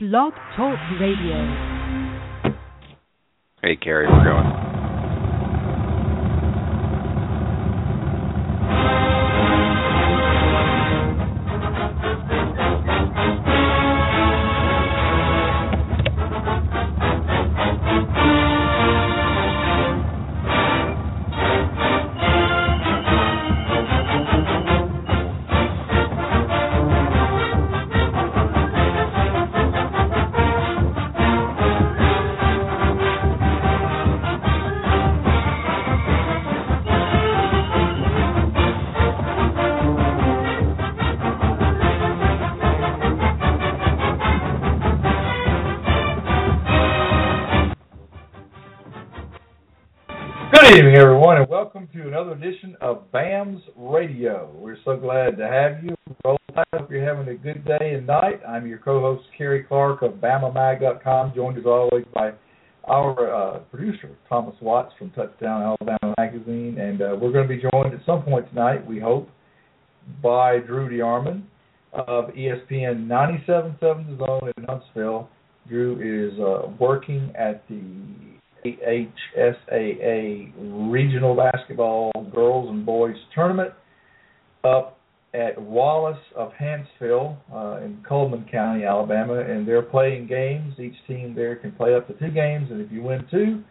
Blog Talk Radio. Hey, Cary, we're going. Good evening, everyone, and welcome to another edition of BAMS Radio. We're so glad to have you. Roll Tide. Hope you're having a good day and night. I'm your co-host, Cary Clark of BamaMag.com, joined as always by our uh, producer, Thomas Watts from Touchdown Alabama Magazine, and uh, we're going to be joined at some point tonight, we hope, by Drew DeArmond of ESPN 97.7 The Zone in Huntsville. Drew is uh, working at the HSAA Regional Basketball Girls and Boys Tournament up at Wallace of Hanceville uh, in Cullman County, Alabama, and they're playing games. Each team there can play up to two games, and if you win two,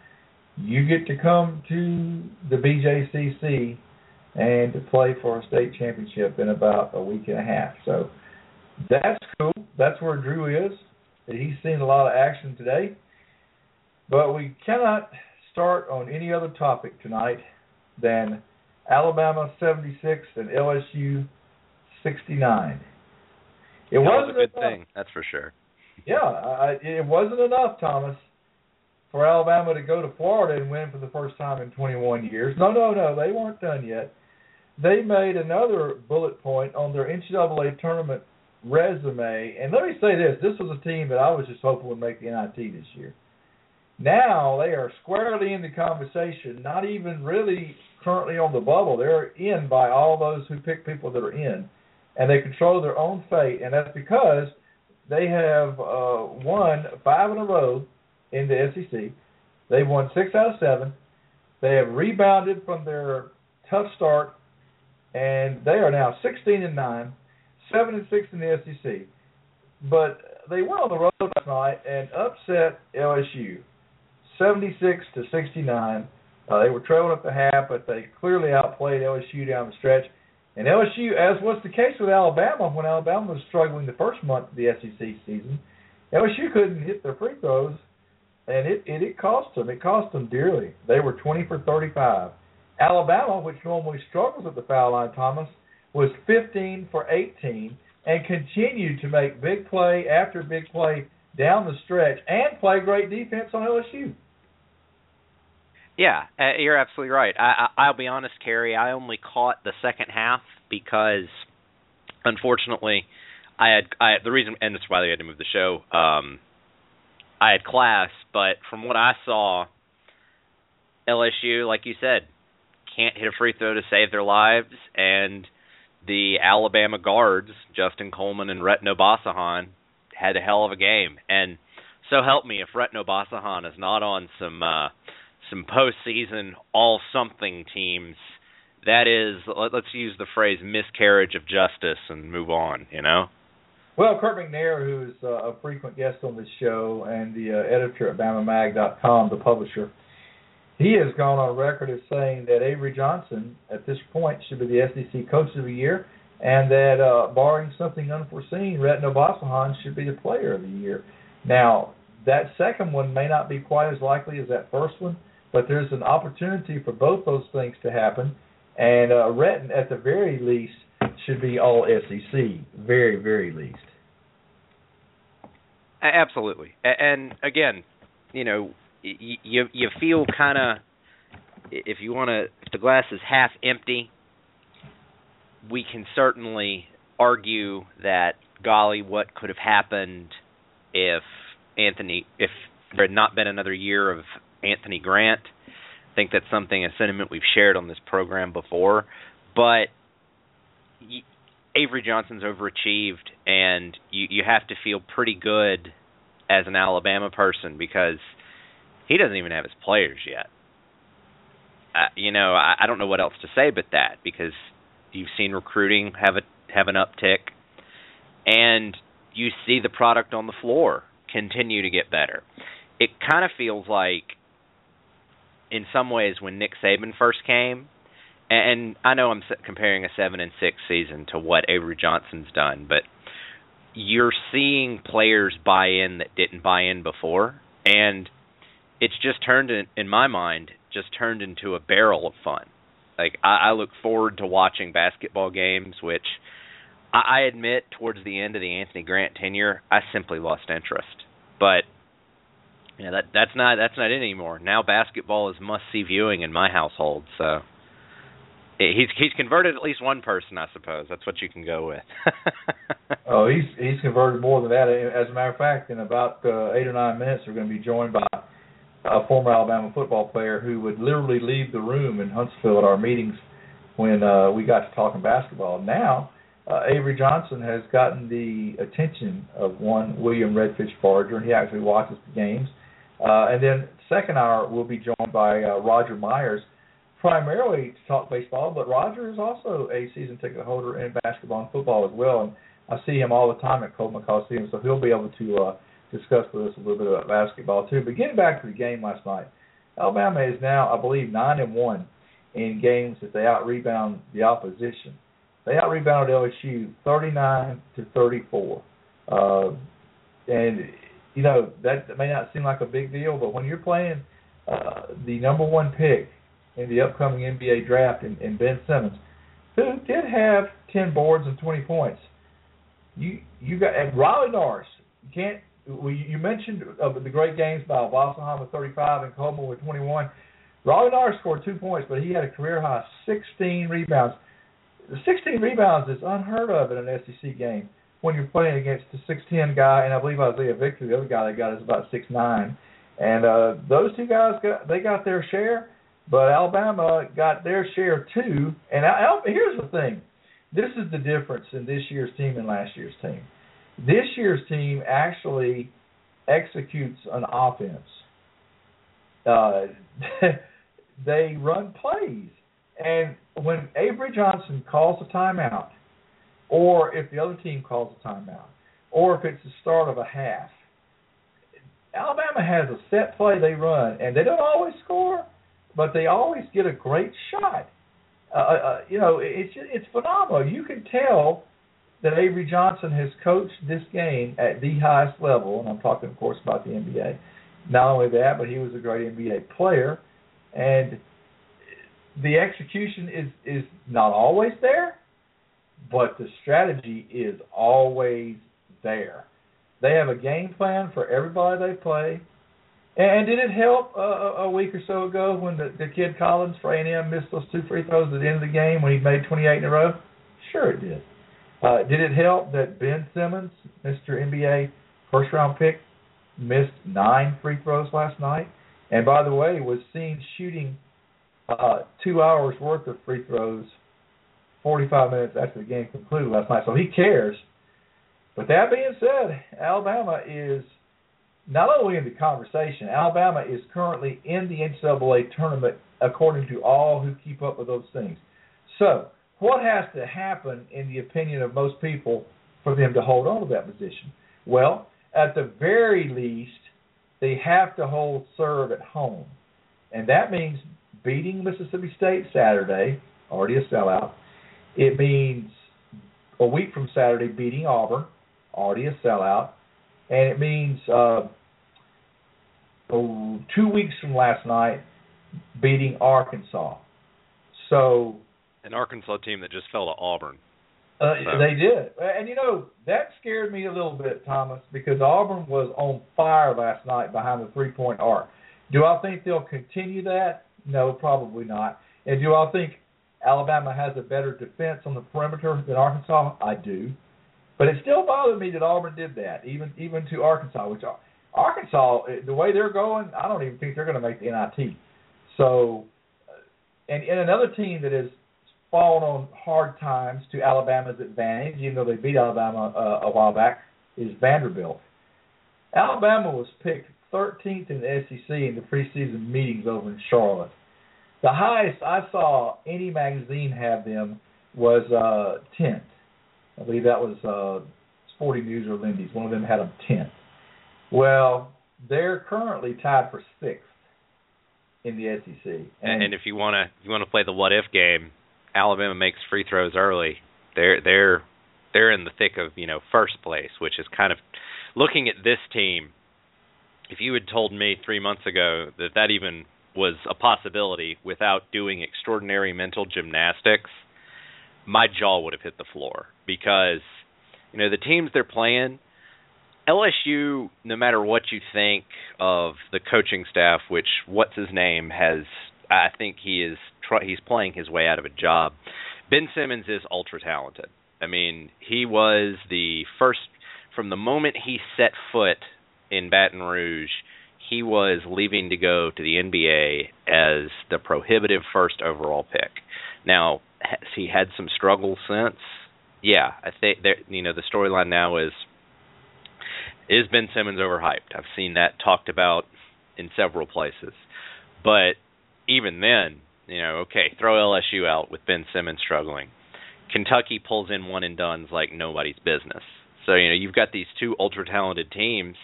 you get to come to the BJCC and to play for a state championship in about a week and a half. So that's cool. That's where Drew is. He's seen a lot of action today. But we cannot start on any other topic tonight than Alabama 76 and LSU 69. It That wasn't was a good enough. thing, that's for sure. Yeah, I, it wasn't enough, Thomas, for Alabama to go to Florida and win for the first time in 21 years. No, no, no, they weren't done yet. They made another bullet point on their NCAA tournament resume. And let me say this: this was a team that I was just hoping would make the NIT this year. Now they are squarely in the conversation, not even really currently on the bubble. They're in by all those who pick people that are in, and they control their own fate. And that's because they have uh, won five in a row in the SEC. They've won six out of seven. They have rebounded from their tough start, and they are now 16 and nine, seven and six in the SEC. But they went on the road last night and upset LSU. 76 to 69. Uh, they were trailing at the half, but they clearly outplayed LSU down the stretch. And LSU, as was the case with Alabama when Alabama was struggling the first month of the SEC season, LSU couldn't hit their free throws, and it, it, it cost them. It cost them dearly. They were 20 for 35. Alabama, which normally struggles at the foul line, Thomas, was 15 for 18 and continued to make big play after big play down the stretch and play great defense on LSU. Yeah, uh, you're absolutely right. I, I, I'll be honest, Cary. I only caught the second half because, unfortunately, I had I the reason, and that's why they had to move the show. Um, I had class, but from what I saw, LSU, like you said, can't hit a free throw to save their lives, and the Alabama guards, Justin Coleman and Retin Obasohan, had a hell of a game. And so help me if Retin Obasohan is not on some. Uh, some postseason all something teams, that is, let, let's use the phrase miscarriage of justice and move on. You know. Well, Kurt McNair, who is uh, a frequent guest on this show and the uh, editor at BamaMag.com, the publisher, he has gone on record as saying that Avery Johnson, at this point, should be the SEC Coach of the Year, and that, uh, barring something unforeseen, Retin Obasohan should be the Player of the Year. Now, that second one may not be quite as likely as that first one, but there's an opportunity for both those things to happen. And uh, Retin, at the very least, should be all SEC, very, very least. Absolutely, and again, you know, you you feel kind of if you want to, if the glass is half empty, we can certainly argue that golly, what could have happened if Anthony, if there had not been another year of Anthony Grant. I think that's something a sentiment we've shared on this program before, but Avery Johnson's overachieved, and you you have to feel pretty good as an Alabama person because he doesn't even have his players yet. Uh, you know, I, I don't know what else to say but that because you've seen recruiting have a have an uptick, and you see the product on the floor continue to get better. It kind of feels like, in some ways, when Nick Saban first came, and I know I'm comparing a seven and six season to what Avery Johnson's done, but you're seeing players buy in that didn't buy in before, and it's just turned in, in my mind just turned into a barrel of fun. Like I, I look forward to watching basketball games, which I, I admit towards the end of the Anthony Grant tenure, I simply lost interest. But yeah, that that's not that's not it anymore. Now basketball is must see viewing in my household. So he's he's converted at least one person, I suppose. That's what you can go with. oh, he's he's converted more than that. As a matter of fact, in about uh, eight or nine minutes, we're going to be joined by a former Alabama football player who would literally leave the room in Huntsville at our meetings when uh, we got to talking basketball. Now, uh, Avery Johnson has gotten the attention of one William Redfish Barger, and he actually watches the games. Uh, and then second hour, we'll be joined by uh, Roger Myers, primarily to talk baseball, but Roger is also a season ticket holder in basketball and football as well. And I see him all the time at Coleman Coliseum, so he'll be able to uh, discuss with us a little bit about basketball too. But getting back to the game last night, Alabama is now, I believe, nine and one in games that they out rebound the opposition. They out rebounded LSU thirty nine to thirty four. Uh, and you know, that may not seem like a big deal, but when you're playing uh, the number one pick in the upcoming NBA draft in, in Ben Simmons, who did have ten boards and twenty points. You you got and Riley Norris. You can't well, you mentioned uh, the great games by Obasohan with 35 and Coleman with 21. Riley Norris scored two points, but he had a career high 16 rebounds. 16 rebounds is unheard of in an SEC game when you're playing against the 6'10 guy, and I believe Isaiah Victor, the other guy they got, is about 6'9. And uh, those two guys got they got their share, but Alabama got their share too. And Al- here's the thing: this is the difference in this year's team and last year's team this year's team actually executes an offense. Uh, they run plays, and when Avery Johnson calls a timeout, or if the other team calls a timeout, or if it's the start of a half, Alabama has a set play they run, and they don't always score, but they always get a great shot. Uh, uh, uh you know, it's it's phenomenal. You can tell that Avery Johnson has coached this game at the highest level, and I'm talking, of course, about the NBA. Not only that, but he was a great NBA player, and the execution is is not always there, but the strategy is always there. They have a game plan for everybody they play. And did it help uh, a week or so ago when the, the kid Collins for A&M missed those two free throws at the end of the game when he made 28 in a row? Sure, it did. Uh, did it help that Ben Simmons, Mr. NBA first round pick, missed nine free throws last night? And by the way, was seen shooting uh, two hours worth of free throws 45 minutes after the game concluded last night. So he cares. But that being said, Alabama is not only in the conversation, Alabama is currently in the NCAA tournament according to all who keep up with those things. So what has to happen, in the opinion of most people, for them to hold on to that position? Well, at the very least, they have to hold serve at home. And that means beating Mississippi State Saturday, already a sellout. It means a week from Saturday beating Auburn, already a sellout. And it means uh, oh, two weeks from last night beating Arkansas. So an Arkansas team that just fell to Auburn. Uh, so. They did, and you know that scared me a little bit, Thomas, because Auburn was on fire last night behind the three-point arc. Do I think they'll continue that? No, probably not. And do I think Alabama has a better defense on the perimeter than Arkansas? I do, but it still bothered me that Auburn did that, even even to Arkansas, which Arkansas, the way they're going, I don't even think they're going to make the NIT. So, and, and another team that is fallen on hard times to Alabama's advantage, even though they beat Alabama uh, a while back, is Vanderbilt. Alabama was picked 13th in the SEC in the preseason meetings over in Charlotte. The highest I saw any magazine have them was uh, 10th. I believe that was uh, Sporting News or Lindy's. One of them had them 10th. Well, they're currently tied for sixth in the SEC. And, and if you want to you want to play the what if game, Alabama makes free throws early. They're they're they're in the thick of you know first place, which is kind of looking at this team. If you had told me three months ago that that even was a possibility without doing extraordinary mental gymnastics, my jaw would have hit the floor because you know the teams they're playing LSU, no matter what you think of the coaching staff, which what's his name has, I think he is he's playing his way out of a job. Ben Simmons is ultra talented. I mean, he was the first from the moment he set foot in Baton Rouge. He was leaving to go to the NBA as the prohibitive first overall pick. Now, has he had some struggles since? Yeah, I think there. You know, the storyline now is is Ben Simmons overhyped? I've seen that talked about in several places. But even then, you know, okay, throw LSU out with Ben Simmons struggling. Kentucky pulls in one and done's like nobody's business. So, you know, you've got these two ultra talented teams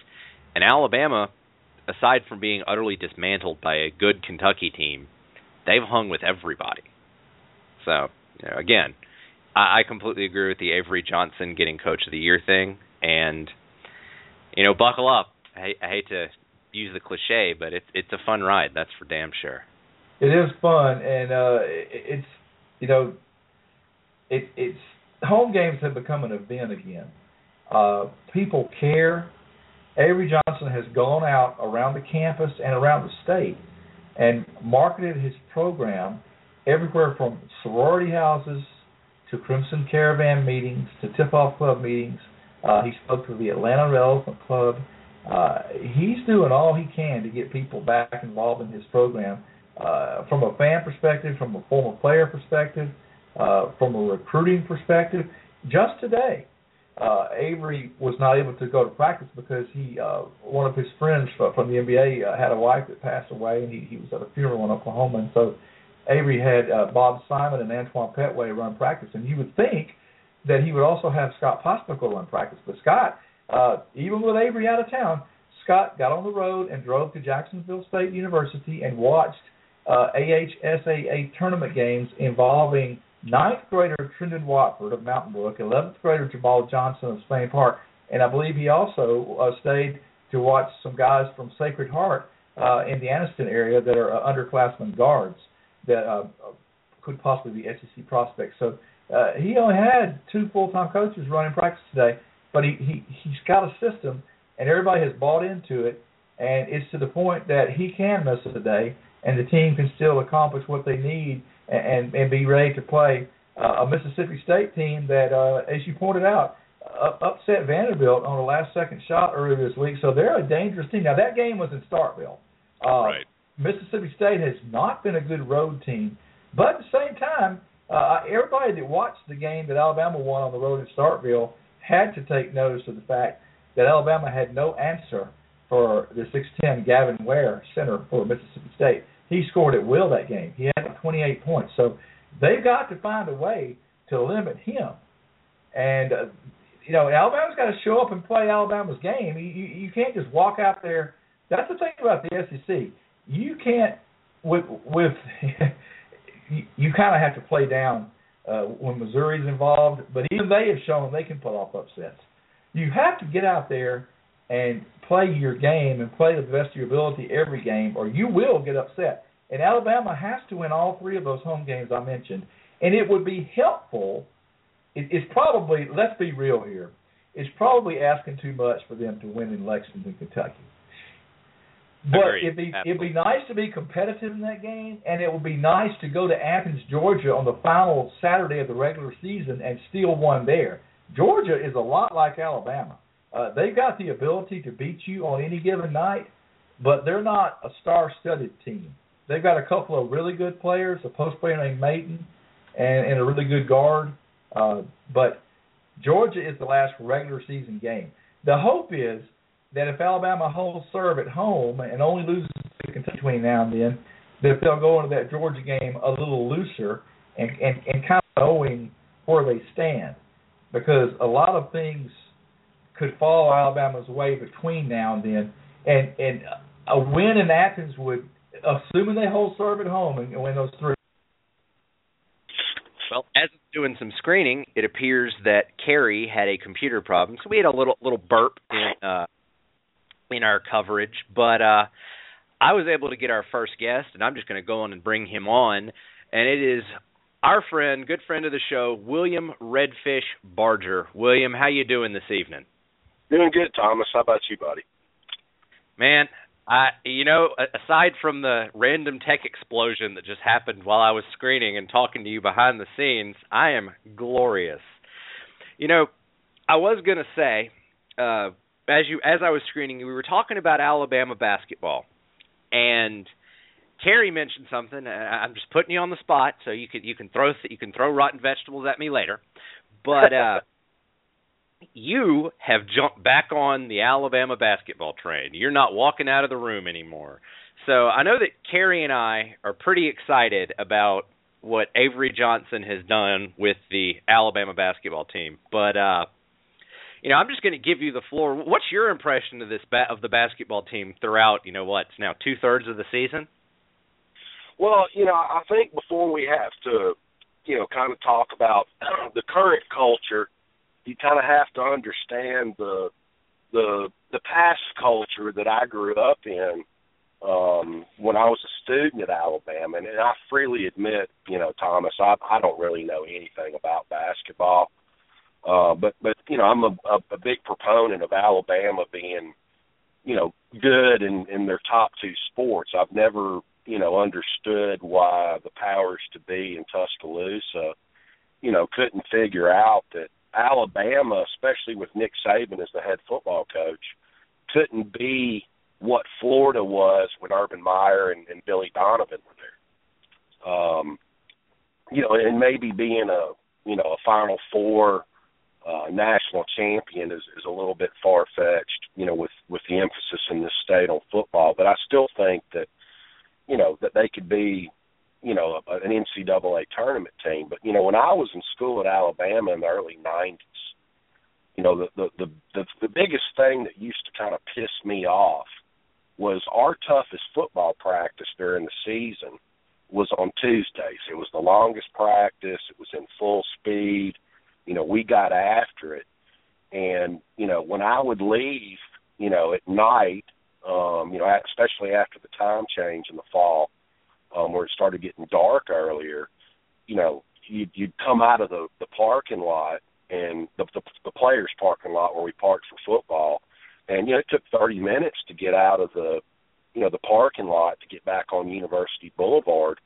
and Alabama, aside from being utterly dismantled by a good Kentucky team, they've hung with everybody. So, you know, again, I, I completely agree with the Avery Johnson getting coach of the year thing and you know, buckle up. I, I hate to use the cliche, but it's it's a fun ride. That's for damn sure. It is fun, and uh, it, it's you know, it it's home games have become an event again. Uh, people care. Avery Johnson has gone out around the campus and around the state and marketed his program everywhere from sorority houses to Crimson Caravan meetings to tip-off club meetings uh, he spoke to the Atlanta Elephant Club. Uh, he's doing all he can to get people back involved in his program uh, from a fan perspective, from a former player perspective, uh, from a recruiting perspective. Just today, uh, Avery was not able to go to practice because he uh, one of his friends from the NBA uh, had a wife that passed away, and he, he was at a funeral in Oklahoma, and so Avery had uh, Bob Simon and Antoine Pettway run practice, and you would think that he would also have Scott Pospichal run practice. But Scott, uh, even with Avery out of town, Scott got on the road and drove to Jacksonville State University and watched uh, AHSAA tournament games involving ninth grader Trendon Watford of Mountain Brook, 11th grader Jamal Johnson of Spain Park, and I believe he also uh, stayed to watch some guys from Sacred Heart uh, in the Anniston area that are uh, underclassmen guards that uh, could possibly be SEC prospects. So uh, he only had two full-time coaches running practice today, but he, he he's got a system, and everybody has bought into it, and it's to the point that he can miss a day, and the team can still accomplish what they need and and, be ready to play uh, a Mississippi State team that, uh, as you pointed out, uh, upset Vanderbilt on a last-second shot earlier this week. So they're a dangerous team. Now that game was in Starkville. Uh, right. Mississippi State has not been a good road team, but at the same time uh, everybody that watched the game that Alabama won on the road in Starkville had to take notice of the fact that Alabama had no answer for the 6'10 Gavin Ware, center for Mississippi State. He scored at will that game. He had 28 points. So they've got to find a way to limit him. And, uh, you know, Alabama's got to show up and play Alabama's game. You, you, you can't just walk out there. That's the thing about the SEC. You can't, with, with you, you kind of have to play down uh, when Missouri's involved, but even they have shown they can pull off upsets. You have to get out there and play your game and play the best of your ability every game, or you will get upset. And Alabama has to win all three of those home games I mentioned. And it would be helpful. It, it's probably, let's be real here, it's probably asking too much for them to win in Lexington, Kentucky. But it'd be it'd be nice to be competitive in that game, and it would be nice to go to Athens, Georgia, on the final Saturday of the regular season and steal one there. Georgia is a lot like Alabama. Uh, they've got the ability to beat you on any given night, but they're not a star-studded team. They've got a couple of really good players, a post player named Maten, and, and a really good guard. Uh, but Georgia is the last regular season game. The hope is that if Alabama holds serve at home and only loses to Kentucky between now and then, that they'll go into that Georgia game a little looser and and, and kind of knowing where they stand, because a lot of things could fall Alabama's way between now and then, and and a win in Athens would, assuming they hold serve at home and win those three. Well, as doing some screening, it appears that Cary had a computer problem, so we had a little little burp in uh, in our coverage. But uh, I was able to get our first guest, and I'm just going to go on and bring him on. And it is our friend, good friend of the show, William Redfish Barger. William, how you doing this evening? Doing good, Thomas. How about you, buddy? Man, I you know, aside from the random tech explosion that just happened while I was screening and talking to you behind the scenes, I am glorious. You know, I was going to say uh as you as I was screening, we were talking about Alabama basketball, and Terry mentioned something. I'm just putting you on the spot, so you can you can throw you can throw rotten vegetables at me later, but uh, you have jumped back on the Alabama basketball train. You're not walking out of the room anymore. So I know that Cary and I are pretty excited about what Avery Johnson has done with the Alabama basketball team, but uh you know, I'm just going to give you the floor. What's your impression of this ba- of the basketball team throughout? You know, what's now two thirds of the season. Well, you know, I think before we have to, you know, kind of talk about the current culture, you kind of have to understand the the the past culture that I grew up in um when I was a student at Alabama and, and I freely admit, you know, Thomas, I I don't really know anything about basketball. Uh, but but you know I'm a, a, a big proponent of Alabama being you know good in in their top two sports. I've never you know understood why the powers to be in Tuscaloosa you know couldn't figure out that Alabama, especially with Nick Saban as the head football coach, couldn't be what Florida was when Urban Meyer and, and Billy Donovan were there. Um, you know, and maybe being a you know a Final Four uh, national champion is, is a little bit far fetched, you know, with with the emphasis in this state on football. But I still think that, you know, that they could be, you know, an NCAA tournament team. But you know, when I was in school at Alabama in the early '90s, you know, the the the the, the biggest thing that used to kind of piss me off was our toughest football practice during the season was on Tuesdays. It was the longest practice. It was in full speed you know, we got after it. And, you know, when I would leave, you know, at night, um, you know, especially after the time change in the fall, um, where it started getting dark earlier, you know, you'd, you'd come out of the, the parking lot and the, the, the players' parking lot where we parked for football, and you know, it took 30 minutes to get out of the, you know, the parking lot to get back on University Boulevard.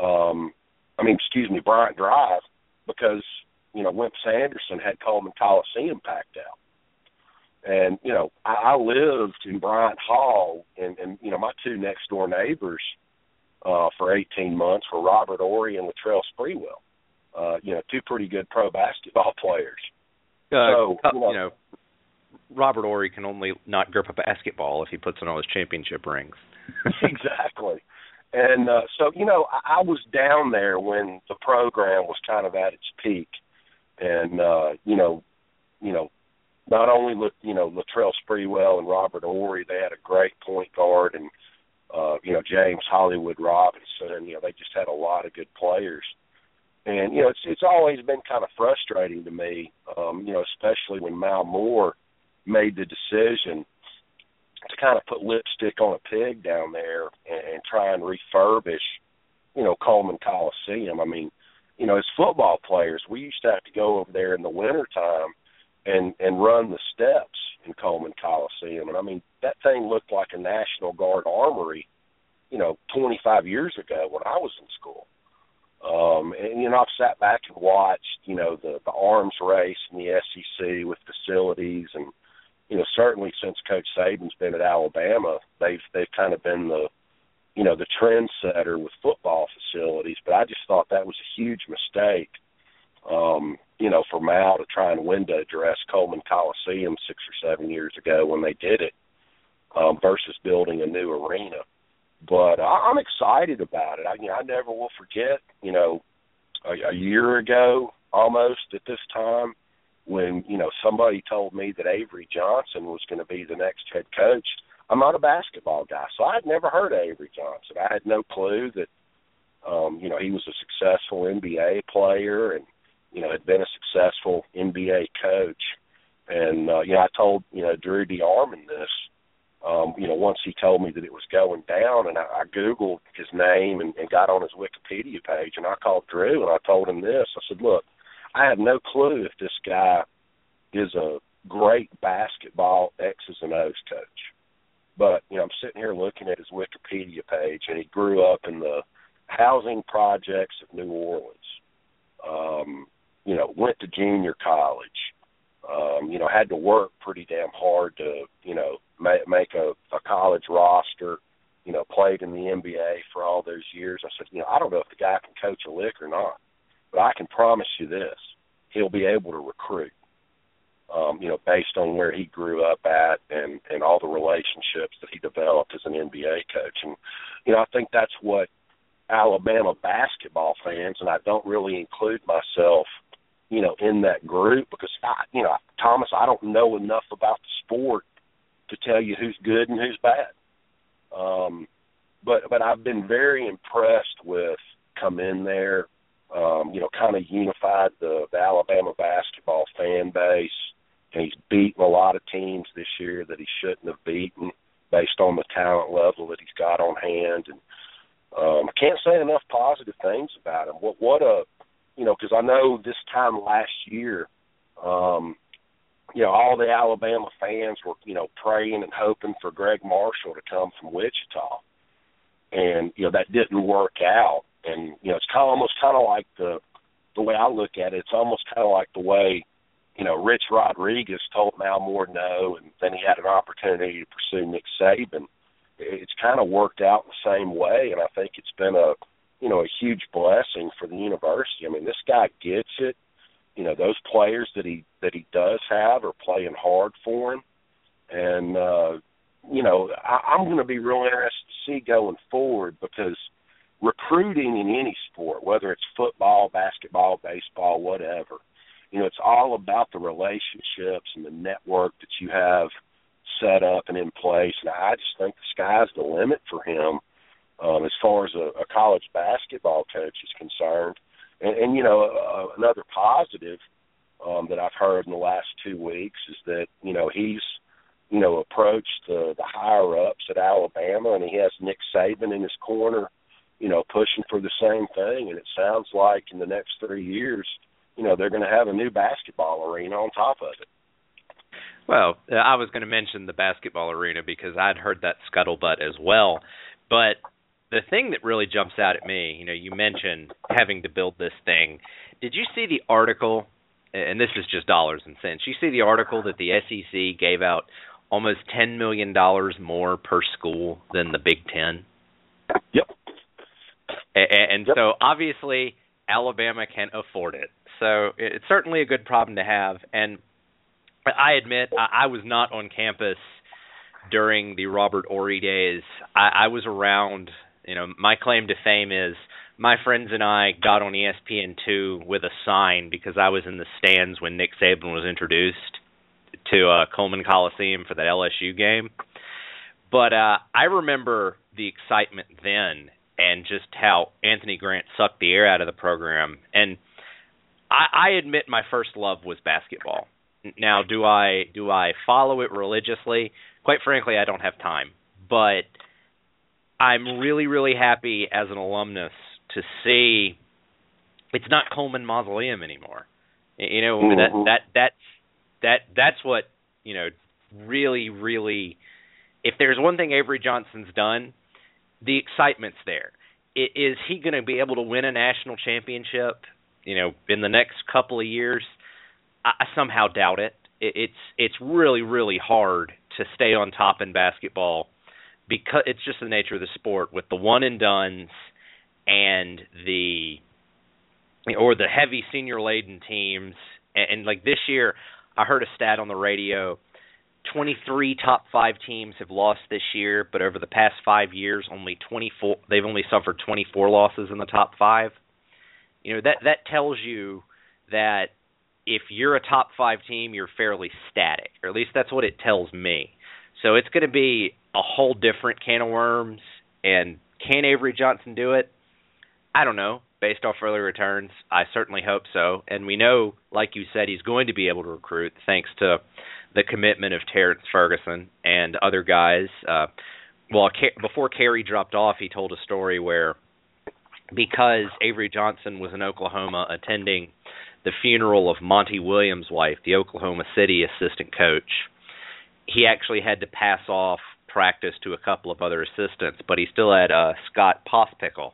Um, I mean, excuse me, Bryant Drive, because you know, Wimp Sanderson had Coleman Coliseum packed out. And, you know, I, I lived in Bryant Hall and, and you know, my two next door neighbors uh for eighteen months were Robert Horry and Latrell Sprewell. Uh, you know, two pretty good pro basketball players. Uh, so, you know, you know Robert Horry can only not grip a basketball if he puts on all his championship rings. exactly. And uh, so, you know, I, I was down there when the program was kind of at its peak and uh, you know, you know, not only with you know Latrell Sprewell and Robert Horry, they had a great point guard, and uh, you know James Hollywood Robinson, you know they just had a lot of good players. And you know it's it's always been kind of frustrating to me, um, you know, especially when Mal Moore made the decision to kind of put lipstick on a pig down there and, and try and refurbish, you know, Coleman Coliseum. I mean, you know, as football players, we used to have to go over there in the winter time and and run the steps in Coleman Coliseum. And I mean, that thing looked like a National Guard armory, you know, 25 years ago when I was in school. Um, and you know, I've sat back and watched, you know, the the arms race in the SEC with facilities, and you know, certainly since Coach Saban's been at Alabama, they've they've kind of been the you know, the trendsetter with football facilities, but I just thought that was a huge mistake, um, you know, for Mal to try and window dress Coleman Coliseum six or seven years ago when they did it. um, versus building a new arena. But I, I'm excited about it. I, you I never will forget. You know, a, a year ago, almost at this time, when you know somebody told me that Avery Johnson was going to be the next head coach. I'm not a basketball guy, so I had never heard of Avery Johnson. I had no clue that um, you know he was a successful NBA player and you know had been a successful NBA coach. And uh, you know I told you know Drew DeArmond this. Um, you know, once he told me that it was going down, and I, I googled his name and, and got on his Wikipedia page, and I called Drew and I told him this. I said, "Look, I have no clue if this guy is a great basketball X's and O's coach. But, you know, I'm sitting here looking at his Wikipedia page and he grew up in the housing projects of New Orleans. Um, you know, went to junior college. Um, you know, had to work pretty damn hard to, you know, make, make a, a college roster. You know, played in the NBA for all those years. I said, you know, I don't know if the guy can coach a lick or not. But I can promise you this: he'll be able to recruit. Um, you know, based on where he grew up at and and all the relationships that he developed as an NBA coach, and you know, I think that's what Alabama basketball fans, and I don't really include myself, you know, in that group because I, you know, Thomas, I don't know enough about the sport to tell you who's good and who's bad. Um, but but I've been very impressed with come in there um, you know, kind of unified the, the Alabama basketball fan base. And he's beaten a lot of teams this year that he shouldn't have beaten based on the talent level that he's got on hand. And um, can't say enough positive things about him. What what a you know, because I know this time last year, um, you know, all the Alabama fans were you know praying and hoping for Gregg Marshall to come from Wichita, and you know that didn't work out and you know it's kind of almost kind of like the the way I look at it. It's almost kind of like the way you know Rich Rodriguez told Mal Moore no, and then he had an opportunity to pursue Nick Saban. It's kind of worked out the same way, and I think it's been a you know a huge blessing for the university. I mean, this guy gets it. You know, those players that he that he does have are playing hard for him, and uh, you know I, I'm going to be real interested to see going forward because recruiting in any sport, whether it's football, basketball, baseball, whatever, you know, it's all about the relationships and the network that you have set up and in place. And I just think the sky's the limit for him um, as far as a, a college basketball coach is concerned. And, and you know, uh, another positive um, that I've heard in the last two weeks is that you know he's you know approached the, the higher ups at Alabama, and he has Nick Saban in his corner you know, pushing for the same thing. And it sounds like in the next three years, you know, they're going to have a new basketball arena on top of it. Well, I was going to mention the basketball arena because I'd heard that scuttlebutt as well. But the thing that really jumps out at me, you know, you mentioned having to build this thing. Did you see the article? And this is just dollars and cents. You see the article that the SEC gave out almost ten million dollars more per school than the Big Ten. Yep. And, and yep. so obviously Alabama can afford it. So it's certainly a good problem to have. And I admit I, I was not on campus during the Robert Horry days. I, I was around. You know, my claim to fame is my friends and I got on ESPN two with a sign because I was in the stands when Nick Saban was introduced to uh, Coleman Coliseum for that LSU game. But uh, I remember the excitement then and just how Anthony Grant sucked the air out of the program. And I, I admit my first love was basketball. Now, do I do I follow it religiously? Quite frankly, I don't have time. But I'm really really happy as an alumnus to see it's not Coleman Mausoleum anymore. You know mm-hmm. that that that's that that's what you know really really. If there's one thing Avery Johnson's done, the excitement's there. Is he going to be able to win a national championship? You know, in the next couple of years, I somehow doubt it. It's it's really really hard to stay on top in basketball because it's just the nature of the sport with the one and duns and the or the heavy senior laden teams and, and like this year I heard a stat on the radio 23 top five teams have lost this year, but over the past five years, only 24 they've only suffered 24 losses in the top five. You know that that tells you that if you're a top five team, you're fairly static, or at least that's what it tells me. So it's going to be a whole different can of worms. And can Avery Johnson do it? I don't know. Based off early returns, I certainly hope so. And we know, like you said, he's going to be able to recruit thanks to the commitment of Terrence Ferguson and other guys. Uh, well, before Cary dropped off, he told a story where because Avery Johnson was in Oklahoma attending the funeral of Monty Williams' wife, the Oklahoma City assistant coach, he actually had to pass off practice to a couple of other assistants, but he still had uh, Scott Pospichal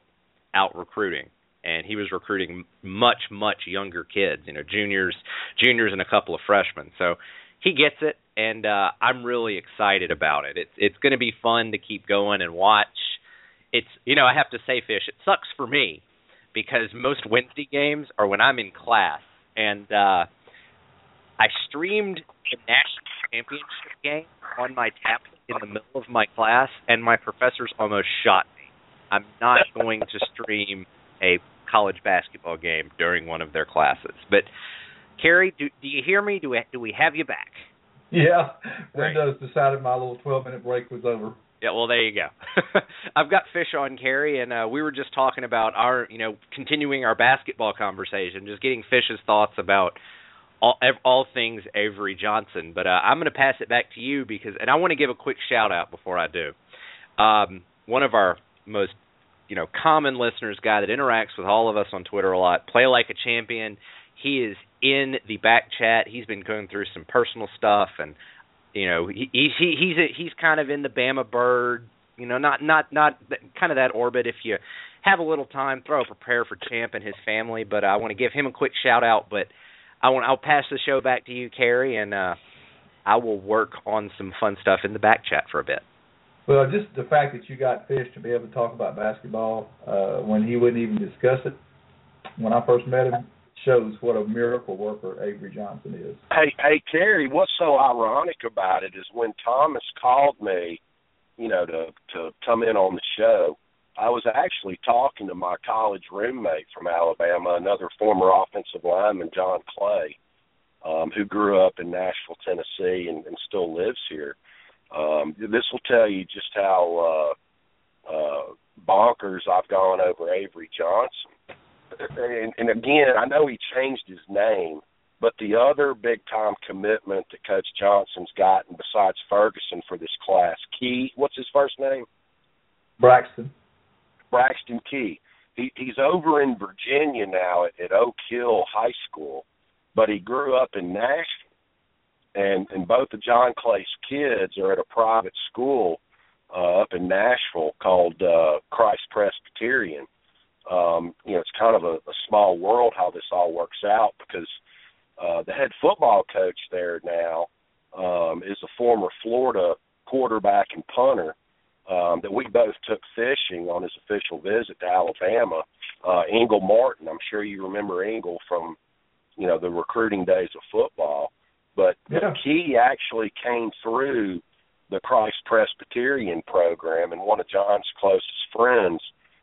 out recruiting, and he was recruiting much much younger kids, you know, juniors, juniors, and a couple of freshmen. So he gets it, and uh, I'm really excited about it. It's it's going to be fun to keep going and watch. It's you know I have to say, fish. It sucks for me because most Wednesday games are when I'm in class, and uh, I streamed a national championship game on my tablet in the middle of my class, and my professors almost shot me. I'm not going to stream a college basketball game during one of their classes. But Cary, do, do you hear me? Do we do we have you back? Yeah, Windows right. decided my little 12 minute break was over. Yeah, well, there you go. I've got Fish on Cary, and uh, we were just talking about our, you know, continuing our basketball conversation, just getting Fish's thoughts about all all things Avery Johnson. But uh, I'm going to pass it back to you because, and I want to give a quick shout out before I do. Um, one of our most you know common listeners, guy that interacts with all of us on Twitter a lot, play like a champion. He is in the back chat. He's been going through some personal stuff, and you know he, he he's a, he's kind of in the Bama bird. You know, not not not kind of that orbit. If you have a little time, throw up a prayer for Champ and his family. But I want to give him a quick shout out. But I want I'll pass the show back to you, Cary, and uh, I will work on some fun stuff in the back chat for a bit. Well, just the fact that you got Fish to be able to talk about basketball uh, when he wouldn't even discuss it when I first met him shows what a miracle worker Avery Johnson is. Hey, hey, Cary, what's so ironic about it is when Thomas called me, you know, to to come in on the show. I was actually talking to my college roommate from Alabama, another former offensive lineman, John Clay, um, who grew up in Nashville, Tennessee, and, and still lives here. Um, this will tell you just how uh, uh, bonkers I've gone over Avery Johnson. And, and again, I know he changed his name, but the other big time commitment that Coach Johnson's gotten besides Ferguson for this class, Key, what's his first name? Braxton. Braxton Key. He, he's over in Virginia now at, at Oak Hill High School, but he grew up in Nashville, and and both of John Clay's kids are at a private school uh, up in Nashville called uh, Christ Presbyterian. Um, you know, it's kind of a, a small world how this all works out because uh, the head football coach there now um, is a former Florida quarterback and punter um, that we both took fishing on his official visit to Alabama. Uh, Engel Martin, I'm sure you remember Engel from, you know, the recruiting days of football. But yeah. he actually came through the Christ Presbyterian program, and one of John's closest friends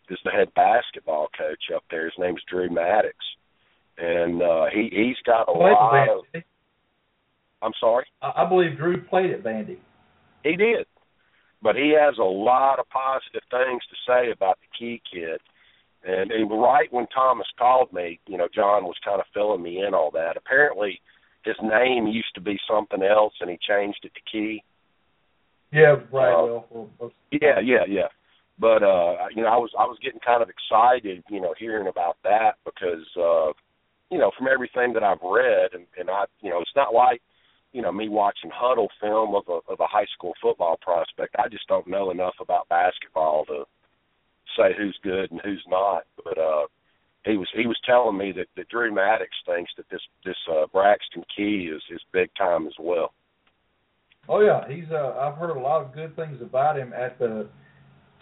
is the head basketball coach up there. His name's Drew Maddox, and uh, he he's got a lot of. I'm sorry. I believe Drew played at Vandy. He did but he has a lot of positive things to say about the Key kid. And, and right when Thomas called me, you know, John was kind of filling me in all that. Apparently, his name used to be something else, and he changed it to Key. Yeah, right. Uh, well, yeah, yeah, yeah. But uh, you know, I was I was getting kind of excited, you know, hearing about that because uh, you know, from everything that I've read, and, and I, you know, it's not like you know me watching huddle film of a of a high school football prospect. I just don't know enough about basketball to say who's good and who's not. But uh he was he was telling me that, that Drew Maddox thinks that this this uh Braxton Key is is big time as well. Oh yeah, he's uh I've heard a lot of good things about him at the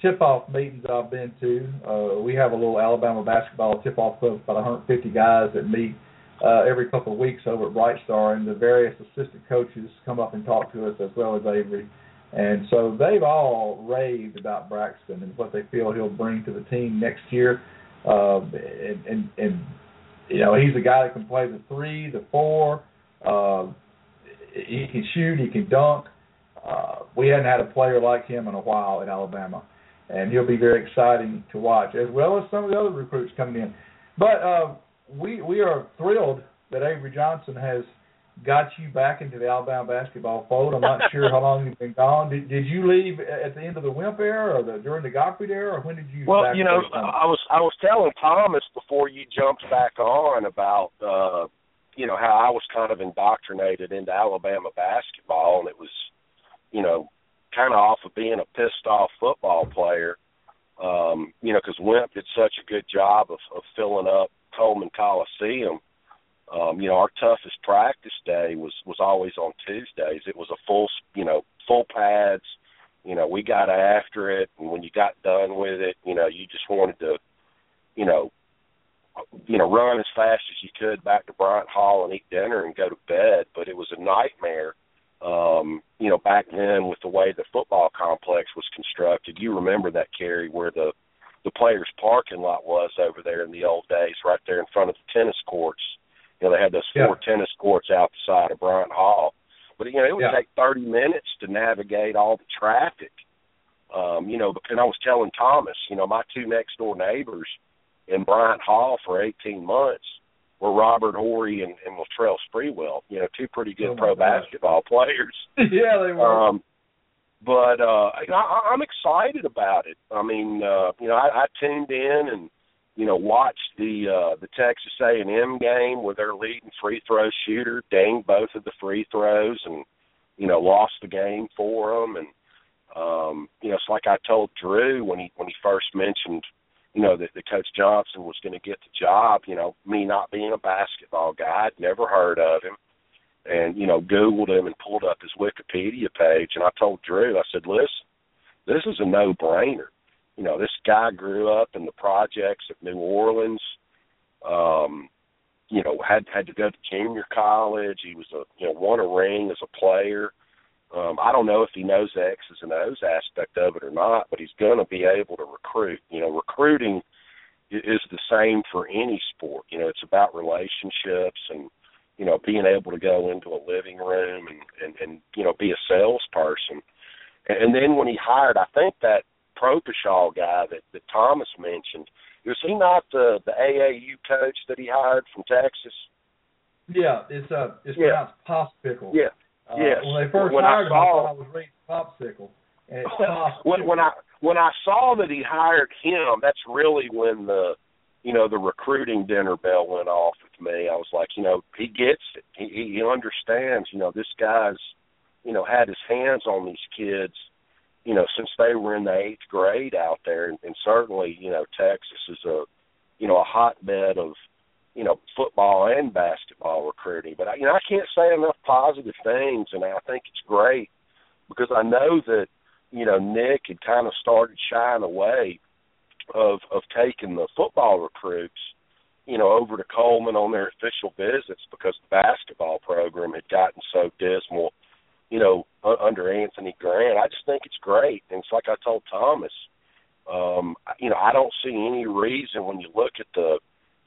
tip off meetings I've been to. Uh we have a little Alabama basketball tip off club about 150 guys that meet uh, every couple of weeks over at Bright Star, and the various assistant coaches come up and talk to us as well as Avery. And so they've all raved about Braxton and what they feel he'll bring to the team next year. Uh, and, and, and you know he's a guy that can play the three, the four. Uh, he can shoot, he can dunk. Uh, we hadn't had a player like him in a while at Alabama, and he'll be very exciting to watch, as well as some of the other recruits coming in. But uh, we we are thrilled that Avery Johnson has got you back into the Alabama basketball fold. I'm not sure how long you've been gone. Did, did you leave at the end of the Wimp era, or the during the Gottfried era, or when did you? Well, you know, I was I was telling Thomas before you jumped back on about uh, you know how I was kind of indoctrinated into Alabama basketball, and it was, you know, kind of off of being a pissed off football player. Um, you know, because Wimp did such a good job of, of filling up Coleman Coliseum um, you know, our toughest practice day was was always on Tuesdays. It was a full, you know, full pads. You know, we got after it, and when you got done with it, you know, you just wanted to, you know, you know, run as fast as you could back to Bryant Hall and eat dinner and go to bed. But it was a nightmare. Um, you know, back then with the way the football complex was constructed, you remember that Cary, where the the players' parking lot was over there in the old days, right there in front of the tennis courts you know, they had those four yeah. tennis courts out the side of Bryant Hall. But you know, it would yeah. take thirty minutes to navigate all the traffic. Um, you know, and I was telling Thomas, you know, my two next door neighbors in Bryant Hall for eighteen months were Robert Horry and, and Latrell Sprewell, you know, two pretty good oh pro gosh. basketball players. yeah, they were. Um but uh I, I'm excited about it. I mean, uh, you know, I, I tuned in and you know, watched the uh, the Texas A&M game where their leading free throw shooter dinged both of the free throws and you know lost the game for them. And um, you know, it's like I told Drew when he when he first mentioned you know that, that Coach Johnson was going to get the job. You know, me not being a basketball guy, I'd never heard of him. And you know, Googled him and pulled up his Wikipedia page, and I told Drew, I said, "Listen, this is a no-brainer you know, this guy grew up in the projects of New Orleans. Um, you know, had had to go to junior college. He was a you know won a ring as a player. Um, I don't know if he knows the X's and O's aspect of it or not, but he's going to be able to recruit. You know, recruiting is the same for any sport. You know, it's about relationships and you know being able to go into a living room and and, and you know be a salesperson. And, and then when he hired, I think that Propashall guy that, that Thomas mentioned. Was he not the the AAU coach that he hired from Texas? Yeah, it's uh it's Yeah. pronounced Popsicle. Yeah. Uh, yes. When they first When I hired him, I saw- thought I was reading Popsicle. And it's Popsicle. when when I when I saw that he hired him, that's really when the you know the recruiting dinner bell went off with me. I was like, you know, he gets it. He he understands. You know, this guy's you know had his hands on these kids you know, since they were in the eighth grade out there, and, and certainly, you know, Texas is a, you know, a hotbed of, you know, football and basketball recruiting. But I, you know, I can't say enough positive things, and I think it's great because I know that, you know, Nick had kind of started shying away of of taking the football recruits, you know, over to Coleman on their official visits because the basketball program had gotten so dismal you know, under Anthony Grant. I just think it's great. And it's like I told Thomas, um, you know, I don't see any reason when you look at the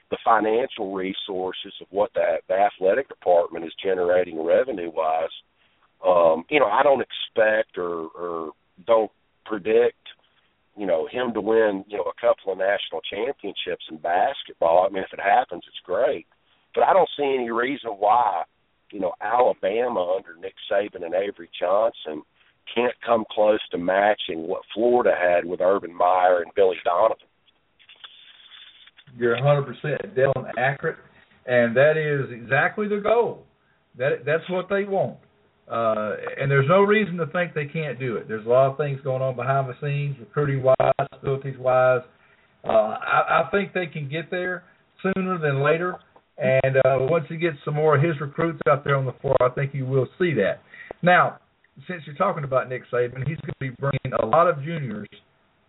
the financial resources of what the, the athletic department is generating revenue wise. Um, you know, I don't expect or, or don't predict, you know, him to win, you know, a couple of national championships in basketball. I mean, if it happens, it's great. But I don't see any reason why you know, Alabama under Nick Saban and Avery Johnson can't come close to matching what Florida had with Urban Meyer and Billy Donovan. You're 100% dead on accurate, and that is exactly the goal. That that's what they want. Uh, and there's no reason to think they can't do it. There's a lot of things going on behind the scenes, recruiting wise, facilities wise. Uh, I, I think they can get there sooner than later. And uh, once he gets some more of his recruits out there on the floor, I think you will see that. Now, since you're talking about Nick Saban, he's going to be bringing a lot of juniors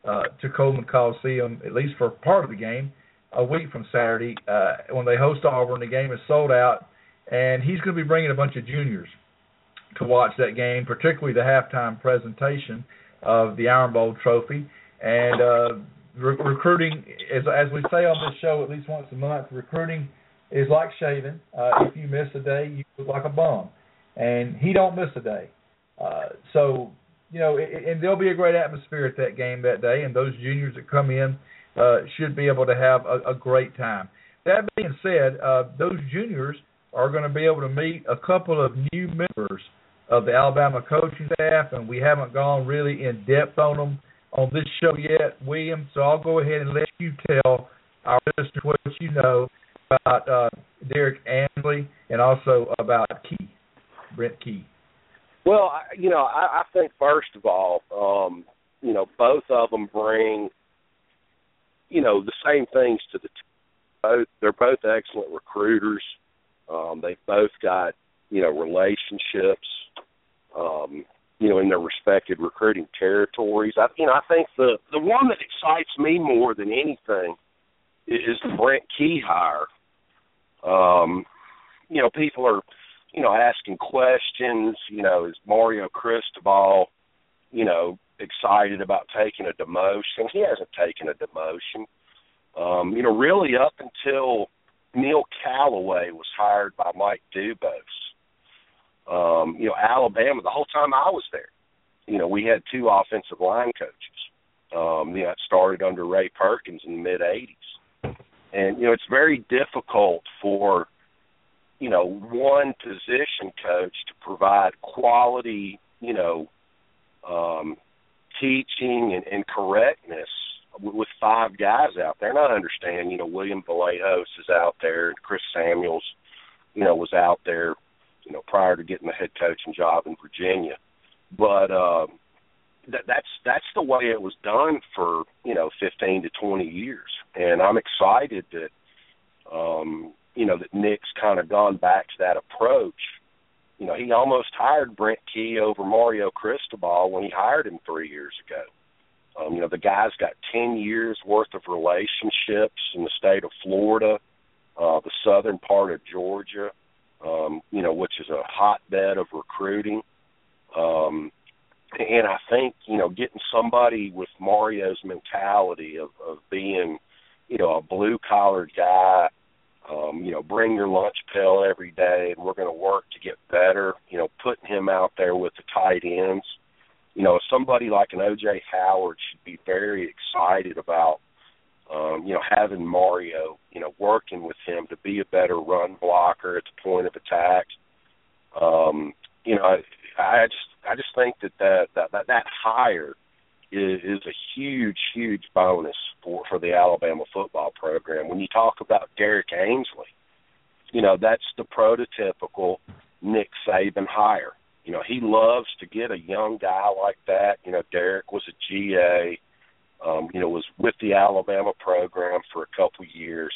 uh, to Coleman Coliseum, at least for part of the game. a week from Saturday uh, when they host Auburn. The game is sold out, and he's going to be bringing a bunch of juniors to watch that game, particularly the halftime presentation of the Iron Bowl trophy. And uh, re- recruiting, as as we say on this show at least once a month, recruiting is like shaving. Uh, if you miss a day, you look like a bum, and he don't miss a day. Uh, so you know, and there'll be a great atmosphere at that game that day, and those juniors that come in uh, should be able to have a, a great time. That being said, uh, those juniors are going to be able to meet a couple of new members of the Alabama coaching staff, and we haven't gone really in depth on them on this show yet, William. So I'll go ahead and let you tell our listeners what you know about uh, Derek Ansley and also about Key, Brent Key. Well, you know, I, I think first of all, um, you know, both of them bring, you know, the same things to the. T- both they're both excellent recruiters. Um, they've both got you know relationships, um, you know, in their respective recruiting territories. I, you know, I think the the one that excites me more than anything is the Brent Key hire. Um, you know, people are you know, asking questions. You know, is Mario Cristobal, you know, excited about taking a demotion? He hasn't taken a demotion. Um, you know, really up until Neil Callaway was hired by Mike Dubose. Um, you know, Alabama, the whole time I was there, you know, we had two offensive line coaches. Um, you know, it started under Ray Perkins in the mid 80s. And, you know, it's very difficult for you know, one position coach to provide quality, you know, um, teaching and, and correctness with five guys out there. And I understand, you know, William Vlachos is out there, and Chris Samuels, you know, was out there, you know, prior to getting the head coaching job in Virginia. But um, that, that's that's the way it was done for you know 15 to 20 years, and I'm excited that um, you know that Nick's kind of gone back to that approach. You know, he almost hired Brent Key over Mario Cristobal when he hired him three years ago. Um, you know, the guy's got ten years worth of relationships in the state of Florida, uh, the southern part of Georgia, um, you know, which is a hotbed of recruiting. Um, and I think, you know, getting somebody with Mario's mentality of, of being, you know, a blue collar guy um, you know, bring your lunch pail every day, and we're going to work to get better. You know, putting him out there with the tight ends. You know, somebody like an OJ Howard should be very excited about, um, you know, having Mario, you know, working with him to be a better run blocker at the point of attack. Um, you know, I, I just, I just think that that that that, hire is, is a huge, huge bonus for for the Alabama football program. When you talk about Derek Ansley, you know that's the prototypical Nick Saban hire. You know he loves to get a young guy like that. You know Derek was a GA. Um, you know was with the Alabama program for a couple years.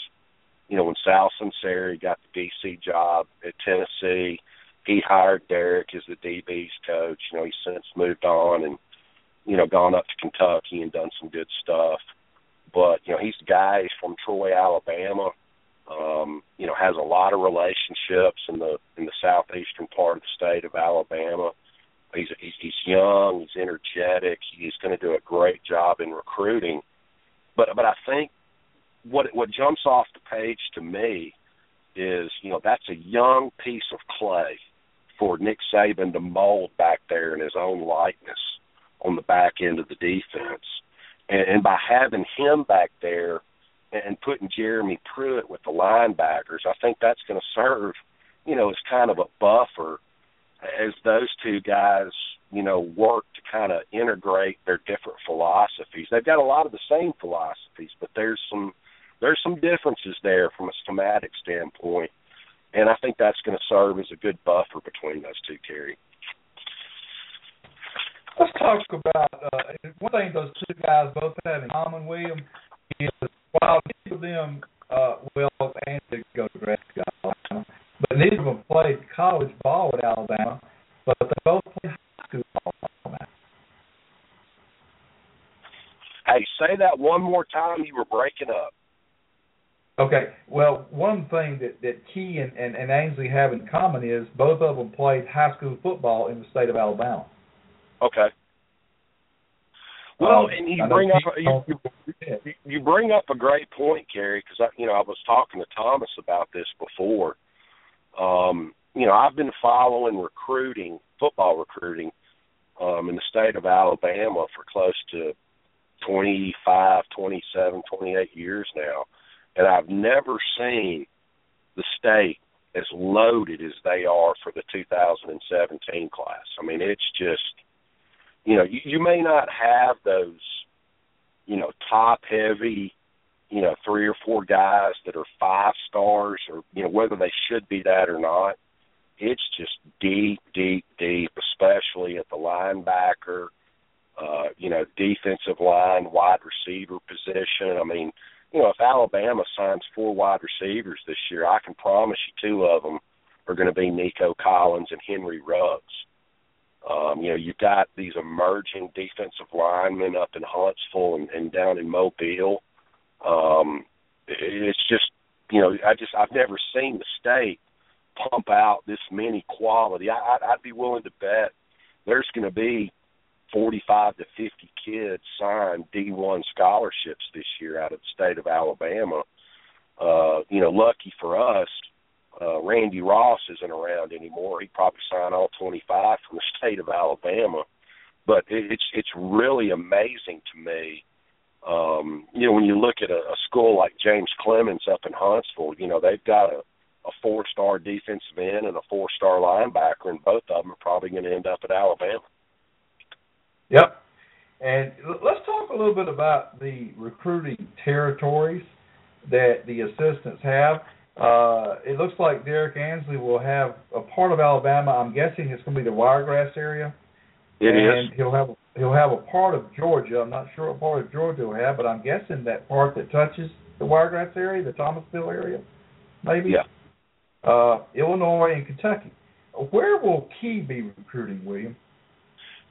You know when Sal Sunseri got the DC job at Tennessee, he hired Derek as the DB's coach. You know he's since moved on and you know, gone up to Kentucky and done some good stuff. But you know, he's the guy. He's from Troy, Alabama. Um, you know, has a lot of relationships in the in the southeastern part of the state of Alabama. He's he's, he's young. He's energetic. He's going to do a great job in recruiting. But but I think what what jumps off the page to me is you know that's a young piece of clay for Nick Saban to mold back there in his own likeness on the back end of the defense. And, and by having him back there and putting Jeremy Pruitt with the linebackers, I think that's going to serve, you know, as kind of a buffer as those two guys, you know, work to kind of integrate their different philosophies. They've got a lot of the same philosophies, but there's some there's some differences there from a schematic standpoint, and I think that's going to serve as a good buffer between those two, Terry. Let's talk about uh, one thing those two guys both have in common, William, is while neither of them, uh, well, and go to Alabama, but neither of them played college ball at Alabama, but they both played high school ball at Alabama. Hey, say that one more time. You were breaking up. Okay. Well, one thing that that Key and, and, and Ansley have in common is both of them played high school football in the state of Alabama. Okay. Well, Um, and you bring up you, you, you bring up a great point, Gary, because I, you know I was talking to Thomas about this before. Um, you know, I've been following recruiting, football recruiting, um, in the state of Alabama for close to twenty five, twenty seven, twenty eight years now, and I've never seen the state as loaded as they are for the 2017 class. I mean, it's just you know, you, you may not have those, you know, top heavy, you know, three or four guys that are five stars or, you know, whether they should be that or not. It's just deep, deep, deep, especially at the linebacker, uh, you know, defensive line, wide receiver position. I mean, you know, if Alabama signs four wide receivers this year, I can promise you two of them are going to be Nico Collins and Henry Ruggs. Um, you know, you've got these emerging defensive linemen up in Huntsville and, and down in Mobile. Um, it's just, you know, I just I've never seen the state pump out this many quality. I, I'd, I'd be willing to bet there's going to be 45 to 50 kids signed D1 scholarships this year out of the state of Alabama. Uh, you know, lucky for us, uh, Randy Ross isn't around anymore. He probably signed all 25 from the state of Alabama. But it, it's it's really amazing to me. Um, you know, when you look at a, a school like James Clemens up in Huntsville, you know they've got a, a four-star defensive end and a four-star linebacker, and both of them are probably going to end up at Alabama. Yep. And let's talk a little bit about the recruiting territories that the assistants have. Uh, it looks like Derek Ansley will have a part of Alabama. I'm guessing it's going to be the Wiregrass area. It and is. he'll have he'll have a part of Georgia. I'm not sure what part of Georgia he'll have, but I'm guessing that part that touches the Wiregrass area, the Thomasville area, maybe. Yeah. Uh, Illinois and Kentucky. Where will Key be recruiting, William?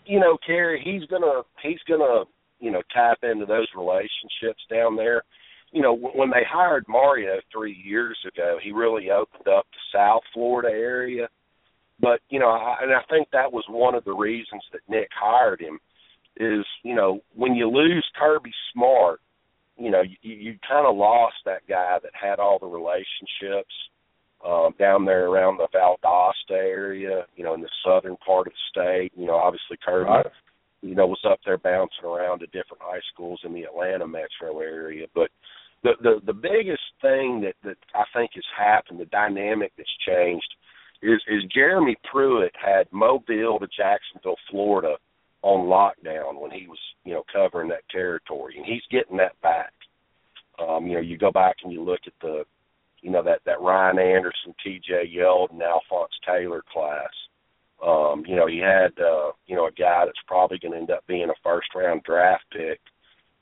you know, Cary, he's gonna he's gonna you know tap into those relationships down there. You know, when they hired Mario three years ago, he really opened up the South Florida area. But you know, I, and I think that was one of the reasons that Nick hired him. Is you know when you lose Kirby Smart, you know you, you kind of lost that guy that had all the relationships um, down there around the Valdosta area, you know, in the southern part of the state. You know, obviously Kirby, Right. you know, was up there bouncing around to different high schools in the Atlanta metro area. But the the the biggest thing that that I think has happened, the dynamic that's changed, is is Jeremy Pruitt had Mobile to Jacksonville, Florida, on lockdown when he was you know covering that territory, and he's getting that back. Um, you know, you go back and you look at the you know that that Ryan Anderson, T.J. Yeldon, Alphonse Taylor class. Um, you know, he had uh, you know a guy that's probably going to end up being a first round draft pick.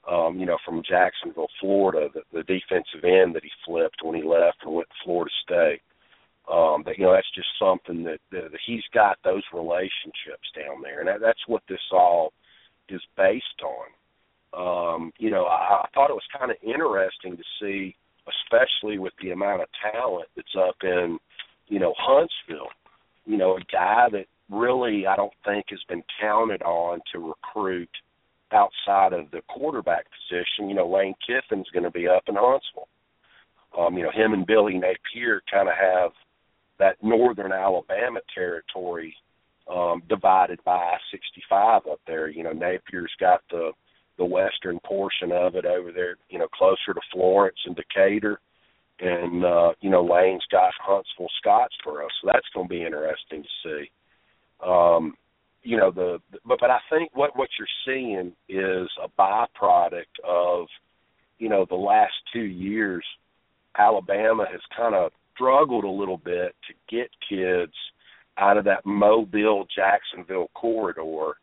Um, you know, from Jacksonville, Florida, the, the defensive end that he flipped when he left and went to Florida State. Um, but you know, that's just something that, that, that he's got those relationships down there, and that, that's what this all is based on. Um, you know, I, I thought it was kind of interesting to see especially with the amount of talent that's up in, you know, Huntsville. You know, a guy that really I don't think has been counted on to recruit outside of the quarterback position. You know, Lane Kiffin's going to be up in Huntsville. Um, you know, him and Billy Napier kind of have that northern Alabama territory um, divided by I-65 up there. You know, Napier's got the the western portion of it over there, you know, closer to Florence and Decatur. And uh, you know, Lane's got Huntsville Scottsboro, so that's gonna be interesting to see. Um, you know, the but but I think what what you're seeing is a byproduct of, you know, the last two years Alabama has kind of struggled a little bit to get kids out of that Mobile Jacksonville corridor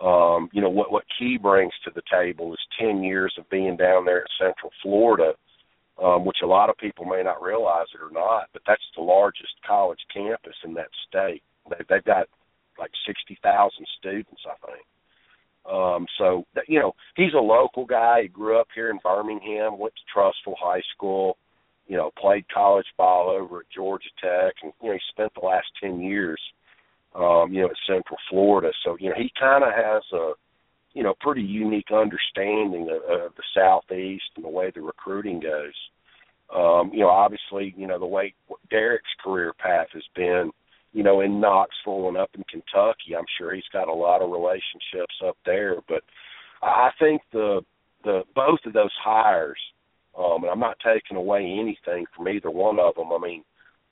um, you know what what Key brings to the table is ten years of being down there at Central Florida, um, which a lot of people may not realize it or not, but that's the largest college campus in that state. They, they've got like sixty thousand students, I think. Um, so that, you know he's a local guy. He grew up here in Birmingham, went to Trussville High School. You know, played college ball over at Georgia Tech, and you know, he spent the last ten years, um, you know, at Central Florida. So you know, he kind of has a, you know, pretty unique understanding of, of the Southeast and the way the recruiting goes. Um, you know, obviously, you know, the way Derek's career path has been, you know, in Knoxville and up in Kentucky, I'm sure he's got a lot of relationships up there. But I think the the both of those hires um, and I'm not taking away anything from either one of them. I mean,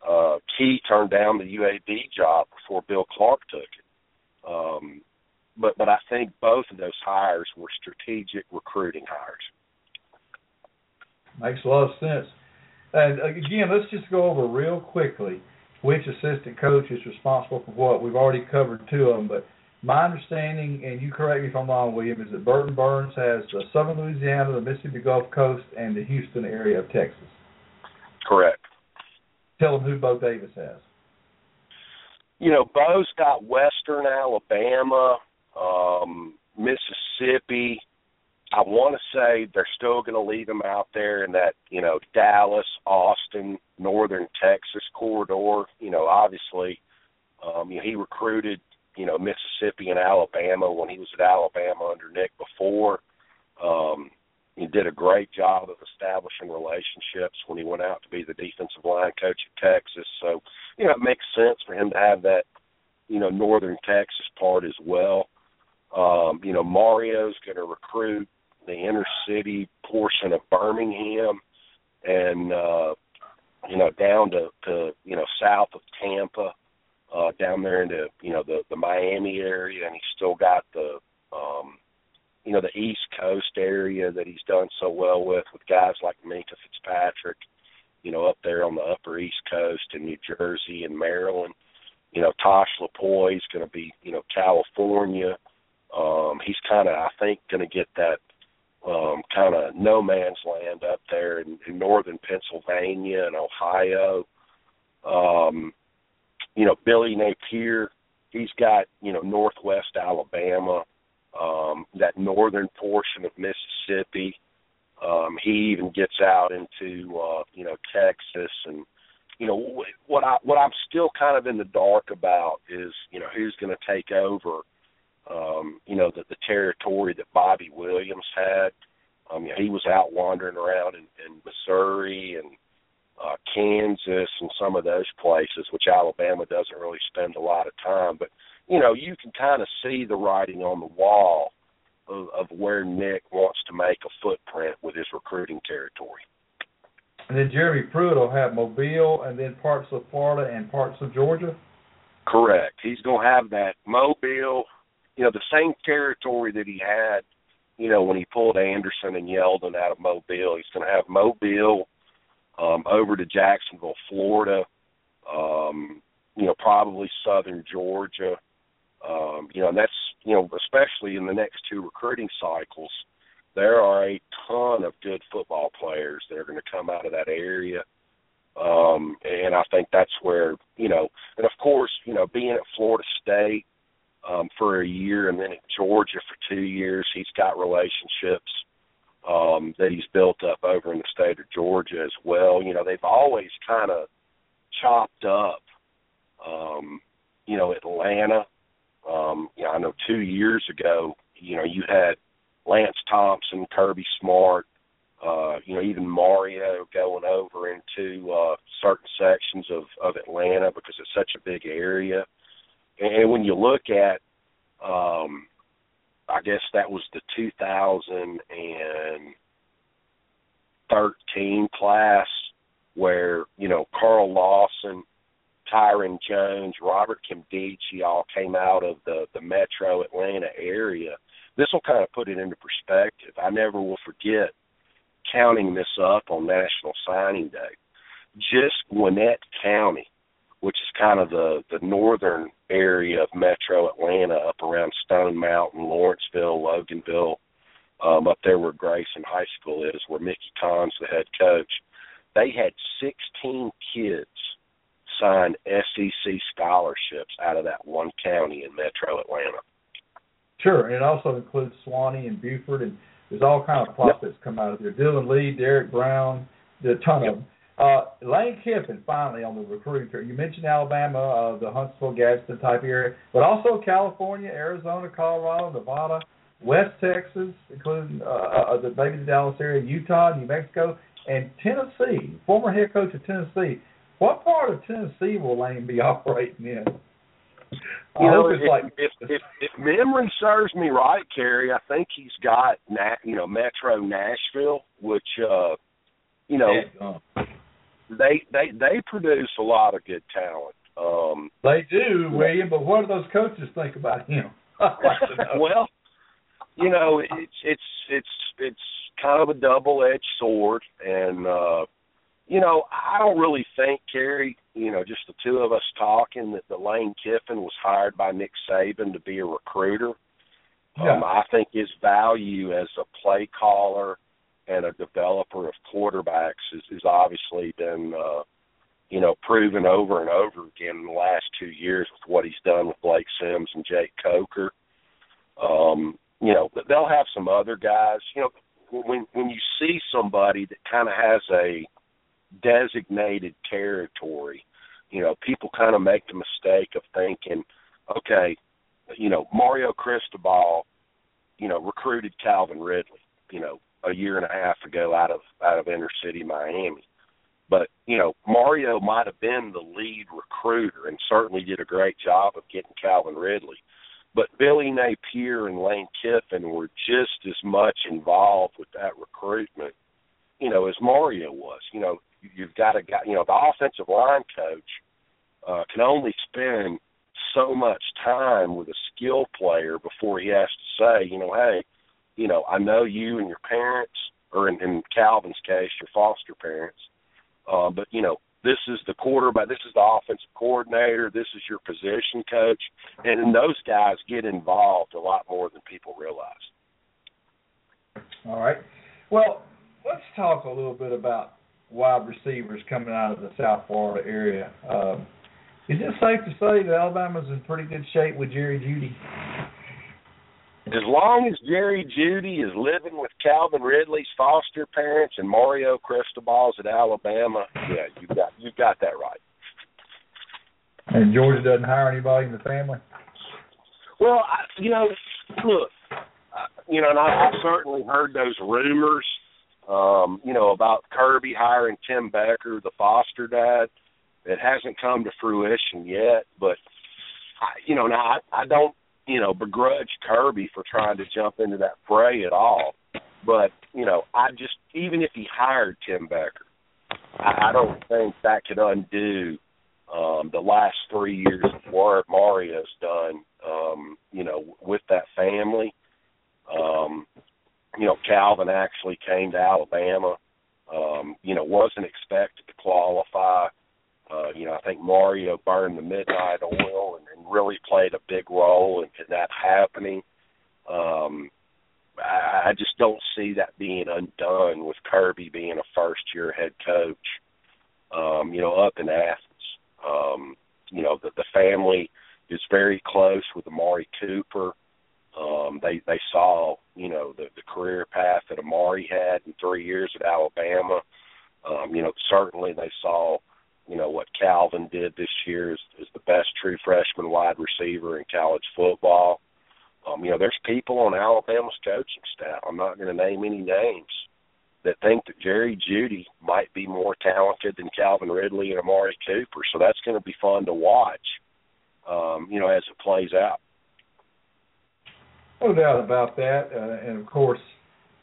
uh, Key turned down the UAB job before Bill Clark took it. Um, but but I think both of those hires were strategic recruiting hires. Makes a lot of sense. And again, let's just go over real quickly which assistant coach is responsible for what. We've already covered two of them, but my understanding, and you correct me if I'm wrong, William, is that Burton Burns has the Southern Louisiana, the Mississippi Gulf Coast, and the Houston area of Texas. Correct. Tell them who Bo Davis has. You know, Bo's got Western Alabama, um, Mississippi. I want to say they're still going to leave him out there in that, you know, Dallas, Austin, Northern Texas corridor. You know, obviously, um, you know, he recruited you know Mississippi and Alabama when he was at Alabama under Nick before. Um, he did a great job of establishing relationships when he went out to be the defensive line coach at Texas. So, you know, it makes sense for him to have that, you know, northern Texas part as well. Um, you know, Mario's going to recruit the inner city portion of Birmingham and uh you know down to to you know south of Tampa uh, down there into you know the the Miami area, and he's still got the um, you know the East Coast area that he's done so well with with guys like Minkah Fitzpatrick, you know up there on the Upper East Coast in New Jersey and Maryland. You know Tosh Lupoi is going to be you know California. Um, he's kind of I think going to get that um, kind of no man's land up there in, in northern Pennsylvania and Ohio. Um, you know, Billy Napier, he's got, you know, northwest Alabama, um, that northern portion of Mississippi. Um, he even gets out into uh, you know, Texas and you know what I what I'm still kind of in the dark about is, you know, who's gonna take over um, you know, the, the territory that Bobby Williams had. Um, you know, he was out wandering around in, in Missouri and uh, Kansas and some of those places, which Alabama doesn't really spend a lot of time. But you know, you can kind of see the writing on the wall of, of where Nick wants to make a footprint with his recruiting territory. And then Jeremy Pruitt will have Mobile and then parts of Florida and parts of Georgia. Correct. He's going to have that Mobile, you know, the same territory that he had, you know, when he pulled Anderson and Yeldon out of Mobile. He's going to have Mobile um, over to Jacksonville, Florida, um, you know, probably southern Georgia. Um, you know, and that's, you know, especially in the next two recruiting cycles, there are a ton of good football players that are going to come out of that area. Um, and I think that's where, you know, and of course, you know, being at Florida State um, for a year and then at Georgia for two years, he's got relationships um, that he's built up over in the state of Georgia as well. You know, they've always kind of chopped up, um, you know, Atlanta. Um, you know, I know two years ago, you know, you had Lance Thompson, Kirby Smart, uh, you know, even Mario going over into uh, certain sections of, of Atlanta because it's such a big area. And when you look at um, I guess that was the 2013 class where you know Carl Lawson, Tyren Jones, Robert Nkemdiche all came out of the the Metro Atlanta area. This will kind of put it into perspective. I never will forget counting this up on National Signing Day. Just Gwinnett County which is kind of the the northern area of Metro Atlanta, up around Stone Mountain, Lawrenceville, Loganville, um, up there where Grayson High School is, where Mickey Conn's the head coach. They had 16 kids sign SEC scholarships out of that one county in Metro Atlanta. Sure, and it also includes Suwanee and Buford, and there's all kind of prospects yep. come out of there. Dylan Lee, Derek Brown, a ton yep. of them. Uh, Lane Kiffin finally on the recruiting trail. You mentioned Alabama, uh, the Huntsville, Gadsden type area, but also California, Arizona, Colorado, Nevada, West Texas, including uh, uh, the maybe the Dallas area, Utah, New Mexico, and Tennessee. Former head coach of Tennessee. What part of Tennessee will Lane be operating in? I You know, if, like if if if memory serves me right, Cary, I think he's got Na- you know Metro Nashville, which uh, you know uh, they they they produce a lot of good talent. Um, they do, William. But what do those coaches think about him? I'd like to know. well, you know, it's it's it's it's kind of a double edged sword, and uh, you know, I don't really think Cary, you know, just the two of us talking that the Lane Kiffin was hired by Nick Saban to be a recruiter. Yeah. Um, I think his value as a play caller and a developer of quarterbacks is, is obviously been, uh, you know, proven over and over again in the last two years with what he's done with Blake Sims and Jake Coker. Um, you know, they'll have some other guys. You know, when when you see somebody that kind of has a designated territory, you know, people kind of make the mistake of thinking, okay, you know, Mario Cristobal, you know, recruited Calvin Ridley, you know, a year and a half ago out of out of inner city Miami. But, you know, Mario might have been the lead recruiter and certainly did a great job of getting Calvin Ridley. But Billy Napier and Lane Kiffin were just as much involved with that recruitment, you know, as Mario was. You know, you've got a guy, you know, the offensive line coach uh, can only spend so much time with a skill player before he has to say, you know, hey, you know, I know you and your parents, or in, in Calvin's case, your foster parents, uh, but you know, this is the quarterback, this is the offensive coordinator, this is your position coach, and those guys get involved a lot more than people realize. All right. Well, let's talk a little bit about wide receivers coming out of the South Florida area. Um, is it safe to say that Alabama's in pretty good shape with Jerry Jeudy? As long as Jerry Jeudy is living with Calvin Ridley's foster parents and Mario Cristobal's at Alabama, yeah, you got you got that right. And Georgia doesn't hire anybody in the family? Well, I, you know, look, uh, you know, and I, I've certainly heard those rumors, um, you know, about Kirby hiring Tim Becker, the foster dad. It hasn't come to fruition yet, but I, you know, now I, I don't, you know, begrudge Kirby for trying to jump into that fray at all. But you know, I just even if he hired Tim Becker, I, I don't think that could undo um, the last three years of work Mario's done, um, you know, with that family. Um, you know, Calvin actually came to Alabama. Um, you know, wasn't expected to qualify. Uh, you know, I think Mario burned the midnight oil and, and really played a big role in, in that happening. Um, I, I just don't see that being undone with Kirby being a first year head coach. Um, you know, up in Athens. Um, you know, the, the family is very close with Amari Cooper. Um, they they saw you know the the career path that Amari had in three years at Alabama. Um, you know, certainly they saw you know what Calvin did this year is, is the best true freshman wide receiver in college football. Um, you know, there's people on Alabama's coaching staff. I'm not going to name any names that think that Jerry Jeudy might be more talented than Calvin Ridley and Amari Cooper. So that's going to be fun to watch. Um, you know, as it plays out. No doubt about that. Uh, and of course,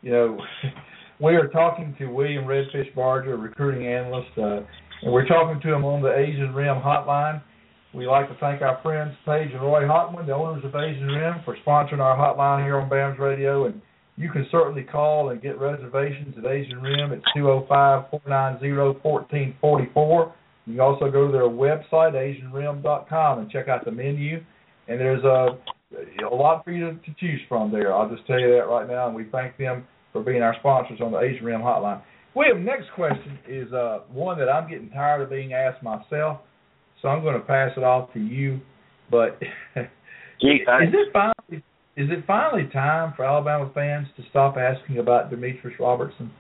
you know, we are talking to William Redfish Barger, recruiting analyst, uh, and we're talking to him on the Asian Rim hotline. We'd like to thank our friends Paige and Roy Hotman, the owners of Asian Rim, for sponsoring our hotline here on BAMS Radio. And you can certainly call and get reservations at Asian Rim at 205-490-1444. You can also go to their website, asianrim.com, and check out the menu. And there's a, a lot for you to, to choose from there. I'll just tell you that right now, and we thank them for being our sponsors on the Asian Rim hotline. William, next question is uh, one that I'm getting tired of being asked myself, so I'm going to pass it off to you. But Gee, is it finally is it finally time for Alabama fans to stop asking about Demetrius Robertson?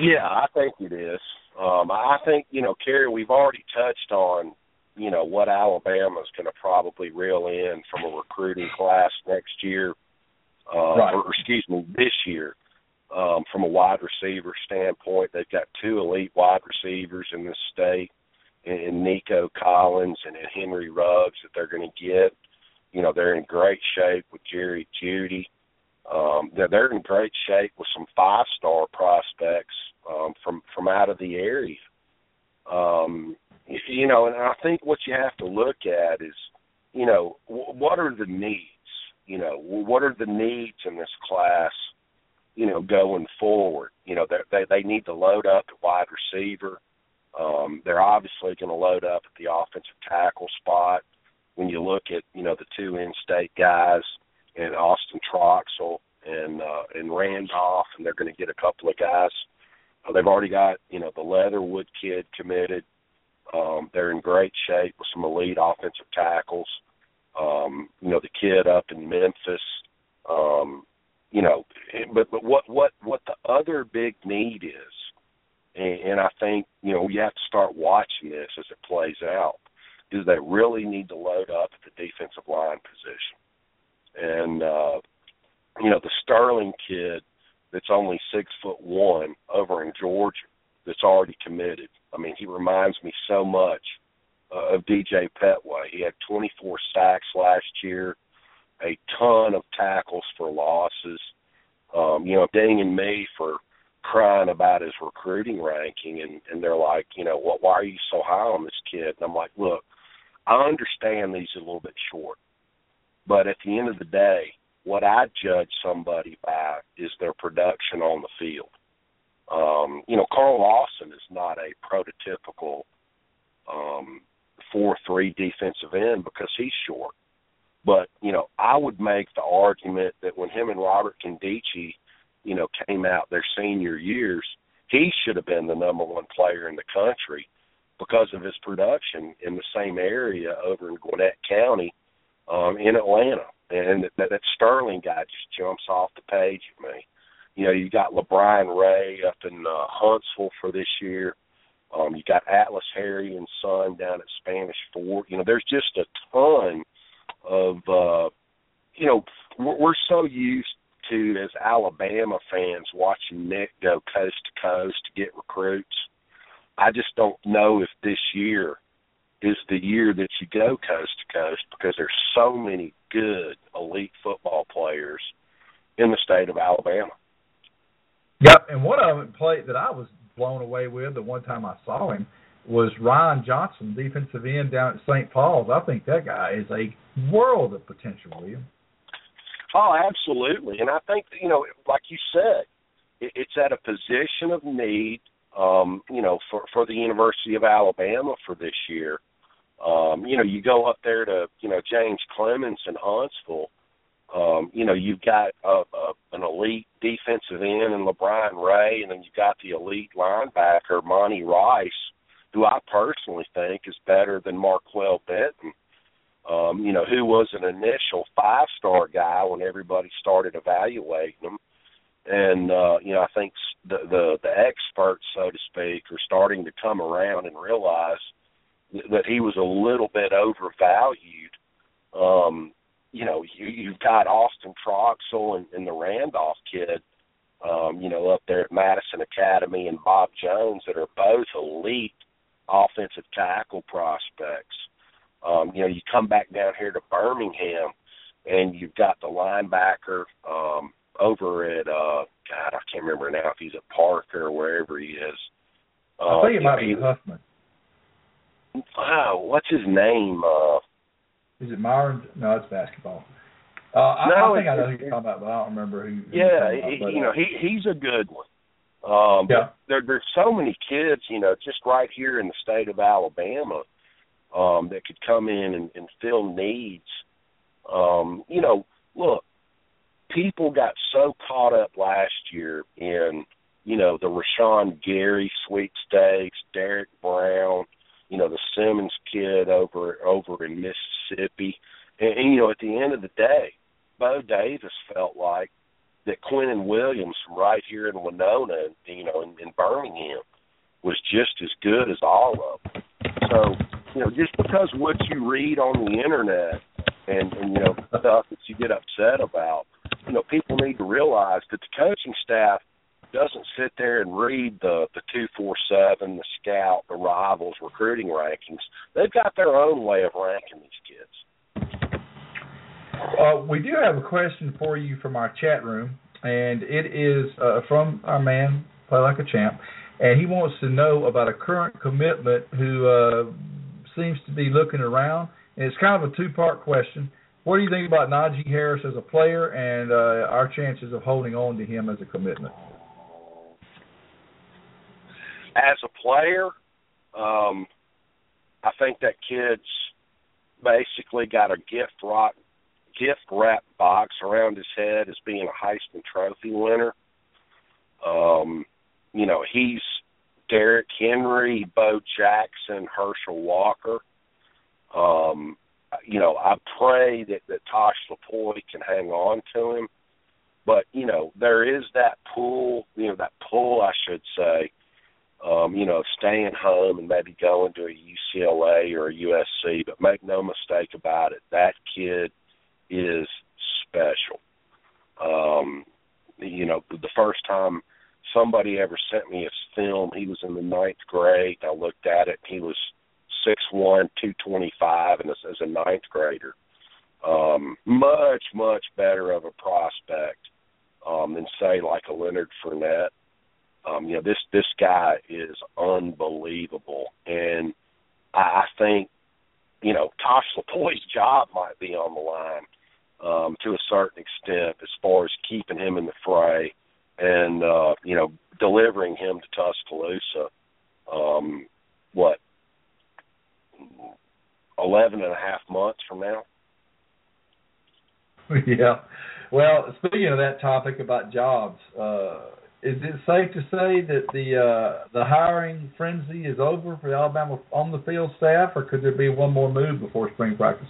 Yeah, I think it is. Um, I think you know, Cary, we've already touched on you know what Alabama's going to probably reel in from a recruiting class next year, uh, Right. or excuse me, this year. Um, from a wide receiver standpoint, they've got two elite wide receivers in this state, in, Nico Collins and in Henry Ruggs that they're going to get. You know, they're in great shape with Jerry Jeudy. Um, they're, they're in great shape with some five-star prospects um, from from out of the area. Um, you know, and I think what you have to look at is, you know, w- what are the needs? You know, what are the needs in this class? You know, going forward, you know, they they need to load up at wide receiver. Um, they're obviously going to load up at the offensive tackle spot. When you look at, you know, the two in-state guys and Austin Troxell and uh, and Randolph, and they're going to get a couple of guys. Uh, they've already got, you know, the Leatherwood kid committed. Um, they're in great shape with some elite offensive tackles. Um, you know, the kid up in Memphis. Um, you know, but but what what what the other big need is, and, and I think you know you have to start watching this as it plays out, is they really need to load up at the defensive line position, and uh, you know the Sterling kid that's only six foot one over in Georgia that's already committed. I mean, he reminds me so much uh, of DJ Pettway. He had 24 sacks last year, a ton of tackles for losses. Um, you know, dinging me for crying about his recruiting ranking, and and they're like, you know, what? Why are you so high on this kid? And I'm like, look, I understand these a little bit short, but at the end of the day, what I judge somebody by is their production on the field. Um, you know, Carl Lawson is not a prototypical um four three defensive end because he's short. But, you know, I would make the argument that when him and Robert Nkemdiche, you know, came out their senior years, he should have been the number one player in the country because of his production in the same area over in Gwinnett County, um, in Atlanta. And that, that Sterling guy just jumps off the page at me. You know, you got LaBryan Ray up in uh, Huntsville for this year. Um, you got Atlas Harry and Son down at Spanish Fort. You know, there's just a ton of uh you know, we're, so used to as Alabama fans watching Nick go coast to coast to get recruits. I just don't know if this year is the year that you go coast to coast because there's so many good elite football players in the state of Alabama. Yep, and one of them played that I was blown away with the one time I saw him was Ryan Johnson, defensive end down at St. Paul's. I think that guy is a world of potential, William. Oh, absolutely. And I think you know, like you said, it's at a position of need, um, you know, for for the University of Alabama for this year. Um, you know, you go up there to, you know, James Clemens in Huntsville. Um, you know, you've got a, a, an elite defensive end in LaBryan Ray, and then you've got the elite linebacker Monty Rice, who I personally think is better than Markail Benton um, you know, who was an initial five star guy when everybody started evaluating him. And uh, you know, I think the the the experts, so to speak, are starting to come around and realize th- that he was a little bit overvalued. Um, you know, you, you've got Austin Troxell and, and the Randolph kid, um, you know, up there at Madison Academy and Bob Jones that are both elite offensive tackle prospects. Um, you know, you come back down here to Birmingham, and you've got the linebacker um, over at uh, God, I can't remember now if he's at Parker or wherever he is. Uh, I think it might be Huffman. Wow, what's his name? Uh, Is it Myron? No, it's basketball. Uh, I, No, I think I know who you're talking about, but I don't remember who. who yeah, you're talking he, about, but, you know, uh, he he's a good one. Um, Yeah. there, there's so many kids, you know, just right here in the state of Alabama, um, that could come in and, and fill needs. Um, you know, look, people got so caught up last year in, you know, the Rashan Gary sweepstakes, Derek Brown, you know, the Simmons kid over over in Mississippi. And, and you know, at the end of the day, Bo Davis felt like that Quinnen Williams from right here in Wenonah, you know, in, in Birmingham, was just as good as all of them. So, you know, just because what you read on the internet and, and you know stuff that you get upset about, you know, people need to realize that the coaching staff doesn't sit there and read the the two four seven, the scout, the rivals recruiting rankings. They've got their own way of ranking these kids. Uh, we do have a question for you from our chat room, and it is uh, from our man Play Like a Champ, and he wants to know about a current commitment who uh, seems to be looking around. And it's kind of a two-part question. What do you think about Najee Harris as a player, and uh, our chances of holding on to him as a commitment? As a player, um, I think that kid's basically got a gift rock gift wrap box around his head as being a Heisman Trophy winner. Um, you know, he's Derrick Henry, Bo Jackson, Herschel Walker. Um, you know, I pray that, that Tosh Lupoi can hang on to him. But, you know, there is that pull, you know, that pull I should say, um, you know, staying home and maybe going to a UCLA or a USC, but make no mistake about it, that kid – is special. Um, you know, the first time somebody ever sent me a film, he was in the ninth grade. I looked at it. He was six one, two twenty five, and as, as a ninth grader, um, much much better of a prospect um, than say like a Leonard Fournette. Um, you know, this this guy is unbelievable, and I, I think you know Tosh Lupoi's job might be on the line um, to a certain extent as far as keeping him in the fray and uh, you know delivering him to Tuscaloosa. Um, what eleven and a half months from now? Yeah. Well, speaking of that topic about jobs, uh, is it safe to say that the uh, the hiring frenzy is over for the Alabama on the field staff, or could there be one more move before spring practice?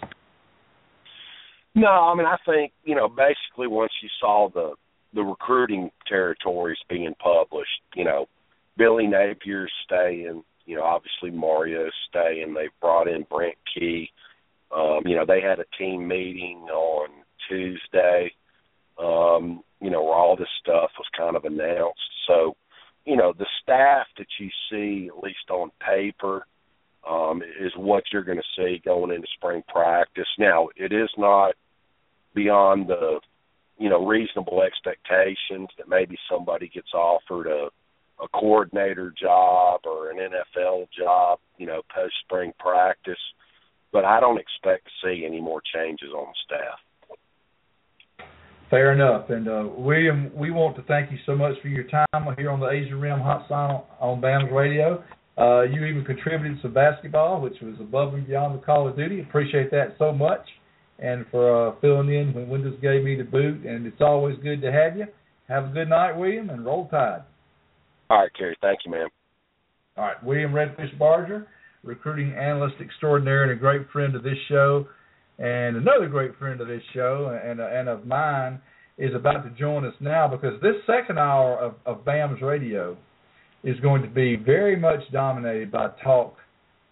No, I mean I think you know basically once you saw the the recruiting territories being published, you know, Billy Napier's staying, you know, obviously Mario's staying. They brought in Brent Key. Um, you know, they had a team meeting on Tuesday. Um, you know, where all this stuff was kind of announced. So, you know, the staff that you see, at least on paper, um, is what you're going to see going into spring practice. Now, it is not beyond the you know reasonable expectations that maybe somebody gets offered a a coordinator job or an NFL job, you know, post spring practice. But I don't expect to see any more changes on staff. Fair enough. And uh, William, we want to thank you so much for your time here on the Asian Rim Hot Sign on, BAMS Radio. Uh, you even contributed some basketball, which was above and beyond the call of duty. Appreciate that so much and for uh, filling in when Windows gave me the boot. And it's always good to have you. Have a good night, William, and roll tide. All right, Cary. Thank you, man. All right, William Redfish Barger, recruiting analyst extraordinaire and a great friend of this show, and another great friend of this show and and of mine is about to join us now because this second hour of, of BAMS radio is going to be very much dominated by talk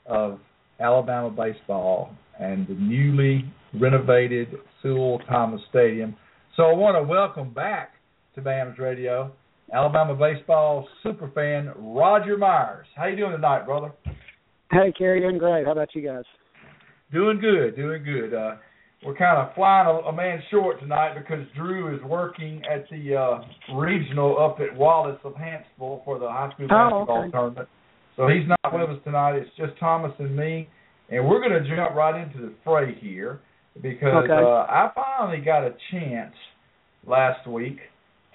of Alabama baseball and the newly renovated Sewell Thomas Stadium. So I want to welcome back to BAMS Radio Alabama baseball superfan Roger Myers. How you doing tonight, brother? Hey, Cary, doing great. How about you guys? Doing good, doing good. Uh, we're kind of flying a, a, man short tonight because Drew is working at the uh, regional up at Wallace of Hanceville for the high school oh, basketball okay. tournament. So he's not with us tonight. It's just Thomas and me, and we're going to jump right into the fray here because okay. uh, I finally got a chance last week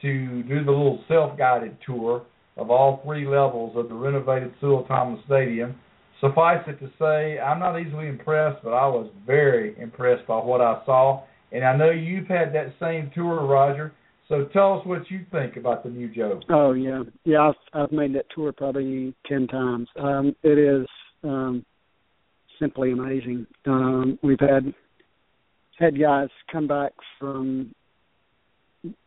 to do the little self-guided tour of all three levels of the renovated Sewell Thomas Stadium. Suffice it to say, I'm not easily impressed, but I was very impressed by what I saw. And I know you've had that same tour, Roger. So tell us what you think about the new Joe. Oh yeah, yeah. I've, I've made that tour probably ten times. Um, it is um, simply amazing. Um, we've had had guys come back from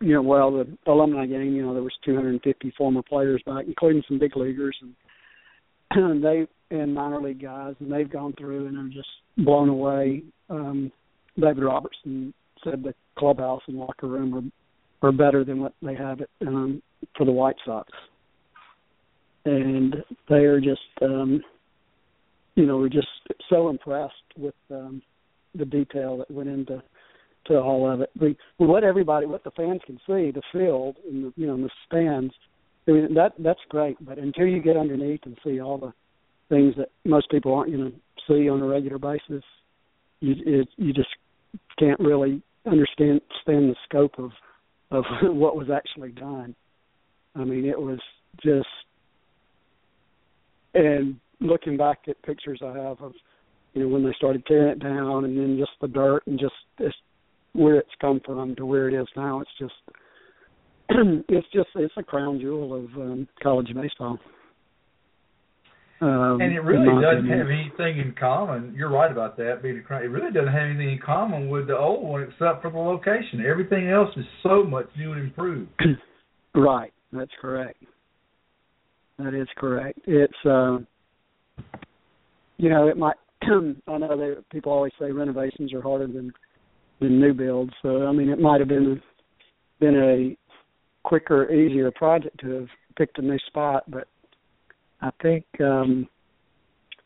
you know, well, the alumni game, you know, there was 250 former players back, including some big leaguers, and they and minor league guys, and they've gone through and are just blown away. Um, David Robertson said the clubhouse and locker room are are better than what they have it um, for the White Sox, and they are just, um, you know, we're just so impressed with um, the detail that went into to all of it. We we everybody, what the fans can see, the field and the, you know the stands. I mean that that's great, but until you get underneath and see all the things that most people aren't going to see on a regular basis, you it, you just can't really understand stand the scope of of what was actually done. I mean, it was just and looking back at pictures I have of you know when they started tearing it down and then just the dirt and just it's where it's come from to where it is now. It's just it's just it's a crown jewel of um, college baseball. Um, and it really doesn't opinion. have anything in common. You're right about that. Being a crown, it really doesn't have anything in common with the old one except for the location. Everything else is so much new and improved. right. That's correct. That is correct. It's uh, you know it might. I know that people always say renovations are harder than than new builds. So I mean, it might have been been a quicker, easier project to have picked a new spot, but I think um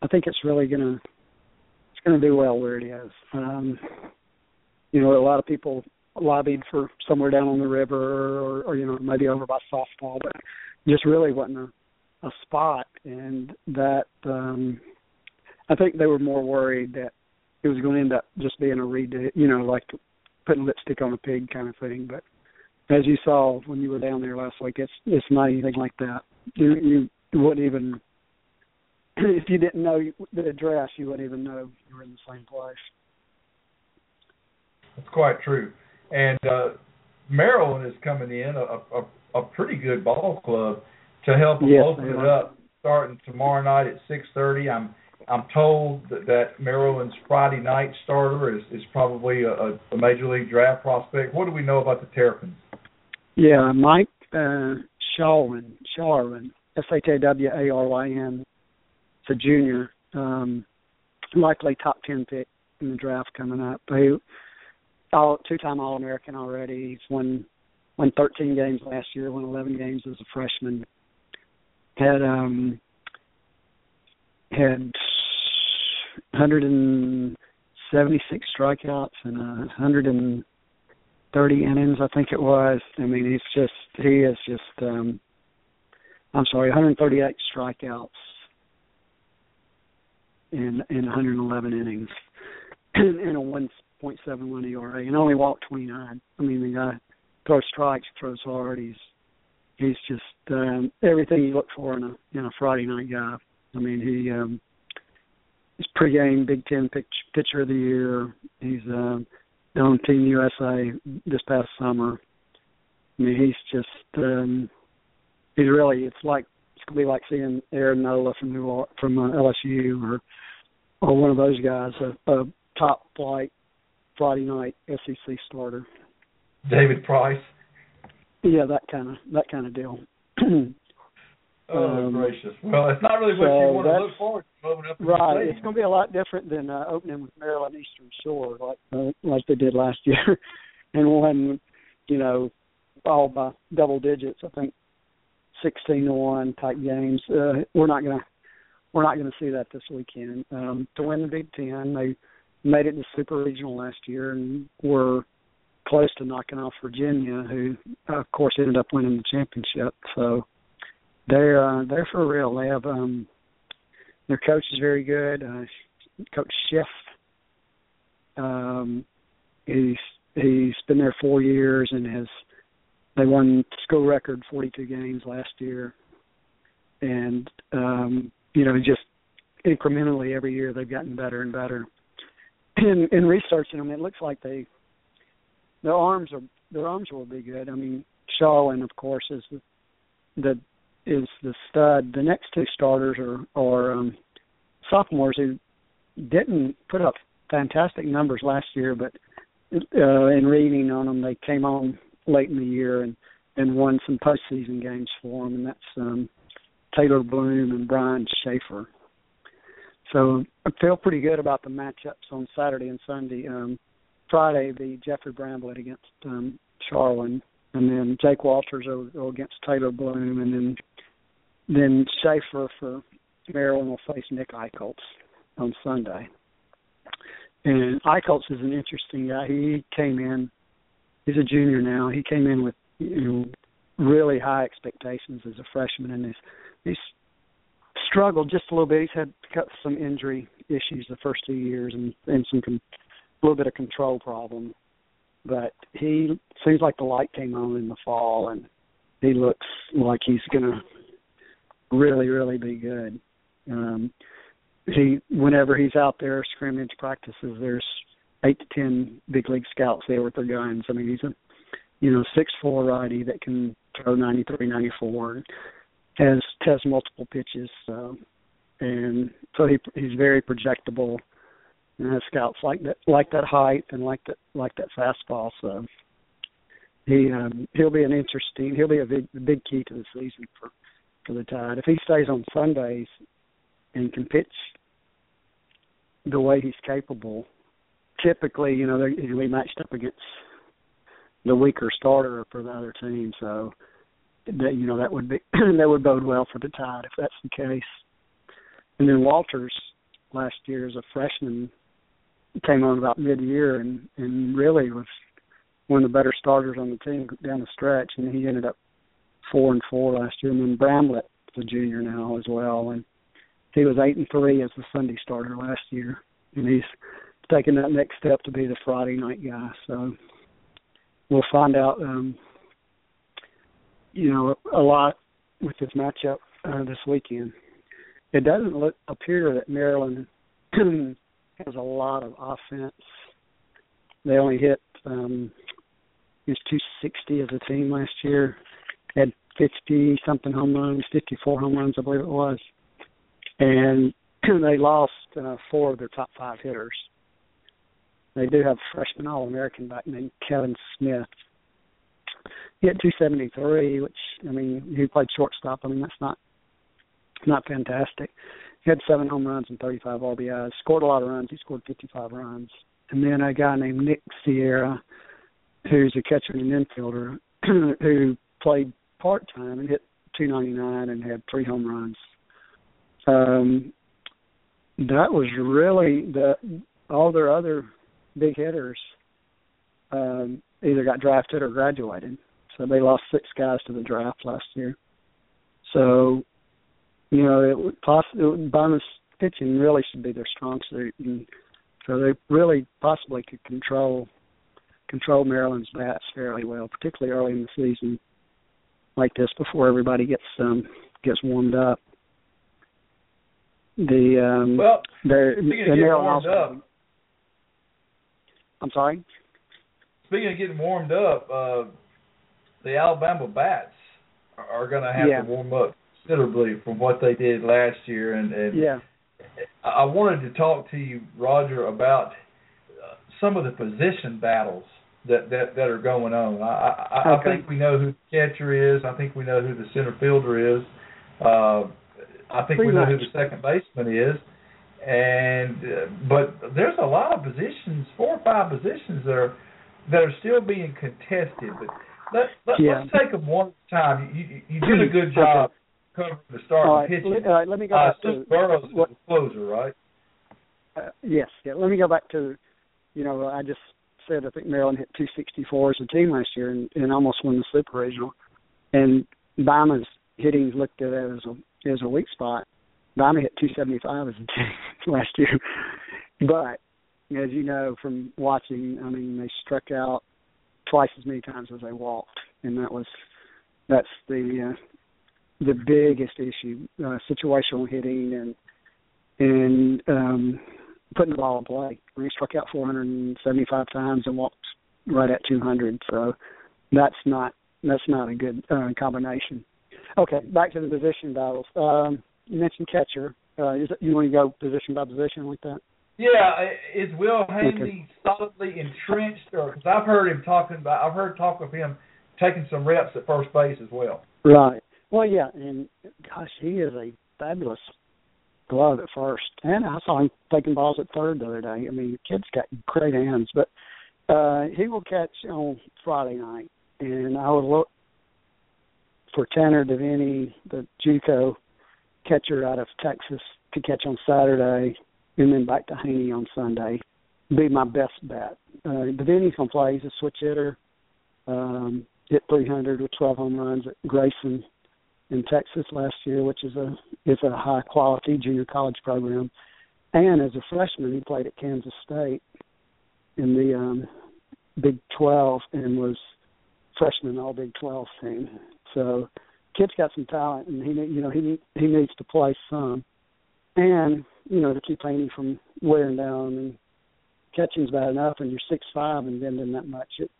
I think it's really gonna it's gonna do well where it is. Um you know, a lot of people lobbied for somewhere down on the river or, or you know, maybe over by softball, but just really wasn't a, a spot and that um I think they were more worried that it was going to end up just being a redo, you know, like putting lipstick on a pig kind of thing. But as you saw when you were down there last week, it's it's not anything like that. You you wouldn't even if you didn't know the address, you wouldn't even know you were in the same place. That's quite true. And uh Maryland is coming in a a, a pretty good ball club to help them yes, open it up starting tomorrow night at six thirty. I'm I'm told that, that Maryland's Friday night starter is, is probably a, a major league draft prospect. What do we know about the Terrapins? Yeah, Mike uh, Shawaryn, Shawaryn, S H A W A R Y N. It's a junior, um, likely top ten pick in the draft coming up. He, all two-time All-American already. He's won won 13 games last year, won 11 games as a freshman. Had um had 176 strikeouts and uh, 130 innings, I think it was. I mean, he's just he is just um I'm sorry, 138 strikeouts in in 111 innings and, a 1.71 ERA and only walked 29. I mean, the guy throws strikes, throws hard. He's he's just um, everything you look for in a in a Friday night guy. I mean, he um, he's pregame Big Ten pitch, pitcher of the year. He's um, on Team USA this past summer. I mean, he's just um, he's really it's like it's gonna be like seeing Aaron Nola from New from uh, LSU or or one of those guys, a, a top flight Friday night SEC starter. David Price. Yeah, that kind of that kind of deal. Oh um, gracious! Well, it's not really what so you want to look forward to opening up. Right, it's going to be a lot different than uh, opening with Maryland Eastern Shore, like uh, like they did last year, and won, you know, all by double digits. I think sixteen to one type games. Uh, we're not to we're not to see that this weekend. Um, to win the Big Ten, they made it to the Super Regional last year and were close to knocking off Virginia, who of course ended up winning the championship. So they're uh, they're for real. They have um, their coach is very good. Uh, coach Szefc. Um, he's he's been there four years and has they won school record 42 games last year, and um, you know just incrementally every year they've gotten better and better. In in researching them, it looks like they their arms are their arms will be good. I mean, Shawaryn, of course, is the, the is the stud. The next two starters are are um, sophomores who didn't put up fantastic numbers last year, but uh, in reading on them, they came on late in the year and and won some postseason games for them, and that's um, Taylor Bloom and Brian Shaffer. So I feel pretty good about the matchups on Saturday and Sunday. Um, Friday, the Geoffrey Bramblett against um, Shawaryn, and then Jake Walters against Taylor Bloom, and then then Shaffer for Maryland will face Nick Eicholtz on Sunday. And Eicholtz is an interesting guy. He came in, he's a junior now. He came in with you know really high expectations as a freshman, and he's he's struggled just a little bit. He's had some injury issues the first two years, and and some con- a little bit of control problem. But he seems like the light came on in the fall, and he looks like he's gonna really, really be good. Um, he, whenever he's out there scrimmage practices, there's eight to ten big league scouts there with their guns. I mean, he's a, you know, six four righty that can throw ninety three, ninety four, has has multiple pitches, so, and so he he's very projectable. And has scouts like that like that height and like that like that fastball. So he um, he'll be an interesting. He'll be a big big key to the season for for the Tide. If he stays on Sundays and can pitch the way he's capable, typically, you know, he'll be matched up against the weaker starter for the other team. So that you know that would be that would bode well for the Tide if that's the case. And then Walters last year as a freshman came on about mid year and and really was one of the better starters on the team down the stretch and he ended up four and four last year, and then Bramblett is a junior now as well, and he was eight and three as the Sunday starter last year, and he's taking that next step to be the Friday night guy. So we'll find out, um, you know, a lot with this matchup uh, this weekend. It doesn't look appear that Maryland has a lot of offense. They only hit um, it was 260 as a team last year had 50 something home runs, 54 home runs, I believe it was. And they lost uh, four of their top five hitters. They do have freshman All American back named Kevin Smith. He had 273, which I mean, he played shortstop. I mean, that's not not fantastic. He had seven home runs and 35 RBIs. Scored a lot of runs. He scored 55 runs. And then a guy named Nick Cieri, who's a catcher and an infielder, who played part time and hit 299 and had three home runs. Um, that was really the all their other big hitters um, either got drafted or graduated. So they lost six guys to the draft last year. So, you know, it would bonus pitching really should be their strong suit, and so they really possibly could control control Maryland's bats fairly well, particularly early in the season like this before everybody gets um gets warmed up. The um well, they're getting warmed also, up, I'm sorry. Speaking of getting warmed up, uh the Alabama bats are going to have yeah. to warm up considerably from what they did last year, and, and yeah. I wanted to talk to you, Roger, about uh, some of the position battles that that that are going on. I I, okay. I think we know who the catcher is. I think we know who the center fielder is. Uh, I think Pretty we know much. who the second baseman is. And uh, but there's a lot of positions, four or five positions that are that are still being contested. But let, let Yeah. let's take them one at a time. You you, you did a good job covering the starting All right, pitching. let, all right, let me go uh, back to Burrows is what- the closer, right? uh, yes, yeah. Let me go back to, you know, I just said I think Maryland hit 264 as a team last year and, and almost won the Super Regional. And Bama's hitting looked at it as a as a weak spot. Bama hit 275 as a team last year, but as you know from watching, I mean they struck out twice as many times as they walked, and that was that's the uh, the biggest issue, uh, situational hitting and and um putting the ball in play. He struck out 475 times and walked right at 200. So that's not that's not a good uh, combination. Okay, back to the position battles. Um, you mentioned catcher. Uh, is you want to go position by position like that? Yeah, is Will Haney solidly entrenched, or because I've heard him talking about, I've heard talk of him taking some reps at first base as well. Right. Well, yeah, and gosh, he is a fabulous glove at first, and I saw him taking balls at third the other day. I mean, the kid's got great hands, but uh he will catch on Friday night, and I would look for Tanner Devaney, the JUCO catcher out of Texas, to catch on Saturday, and then back to Haney on Sunday. Be my best bet. Uh, Devaney's gonna play. He's a switch hitter. Um, hit 300 with 12 home runs at Grayson in Texas last year, which is a is a high quality junior college program. And as a freshman, he played at Kansas State in the um, Big 12 and was freshman All Big 12 team. So, kid's got some talent, and he you know he he needs to play some, and you know to keep Haney from wearing down and catching's bad enough, and you're six five and bending that much. It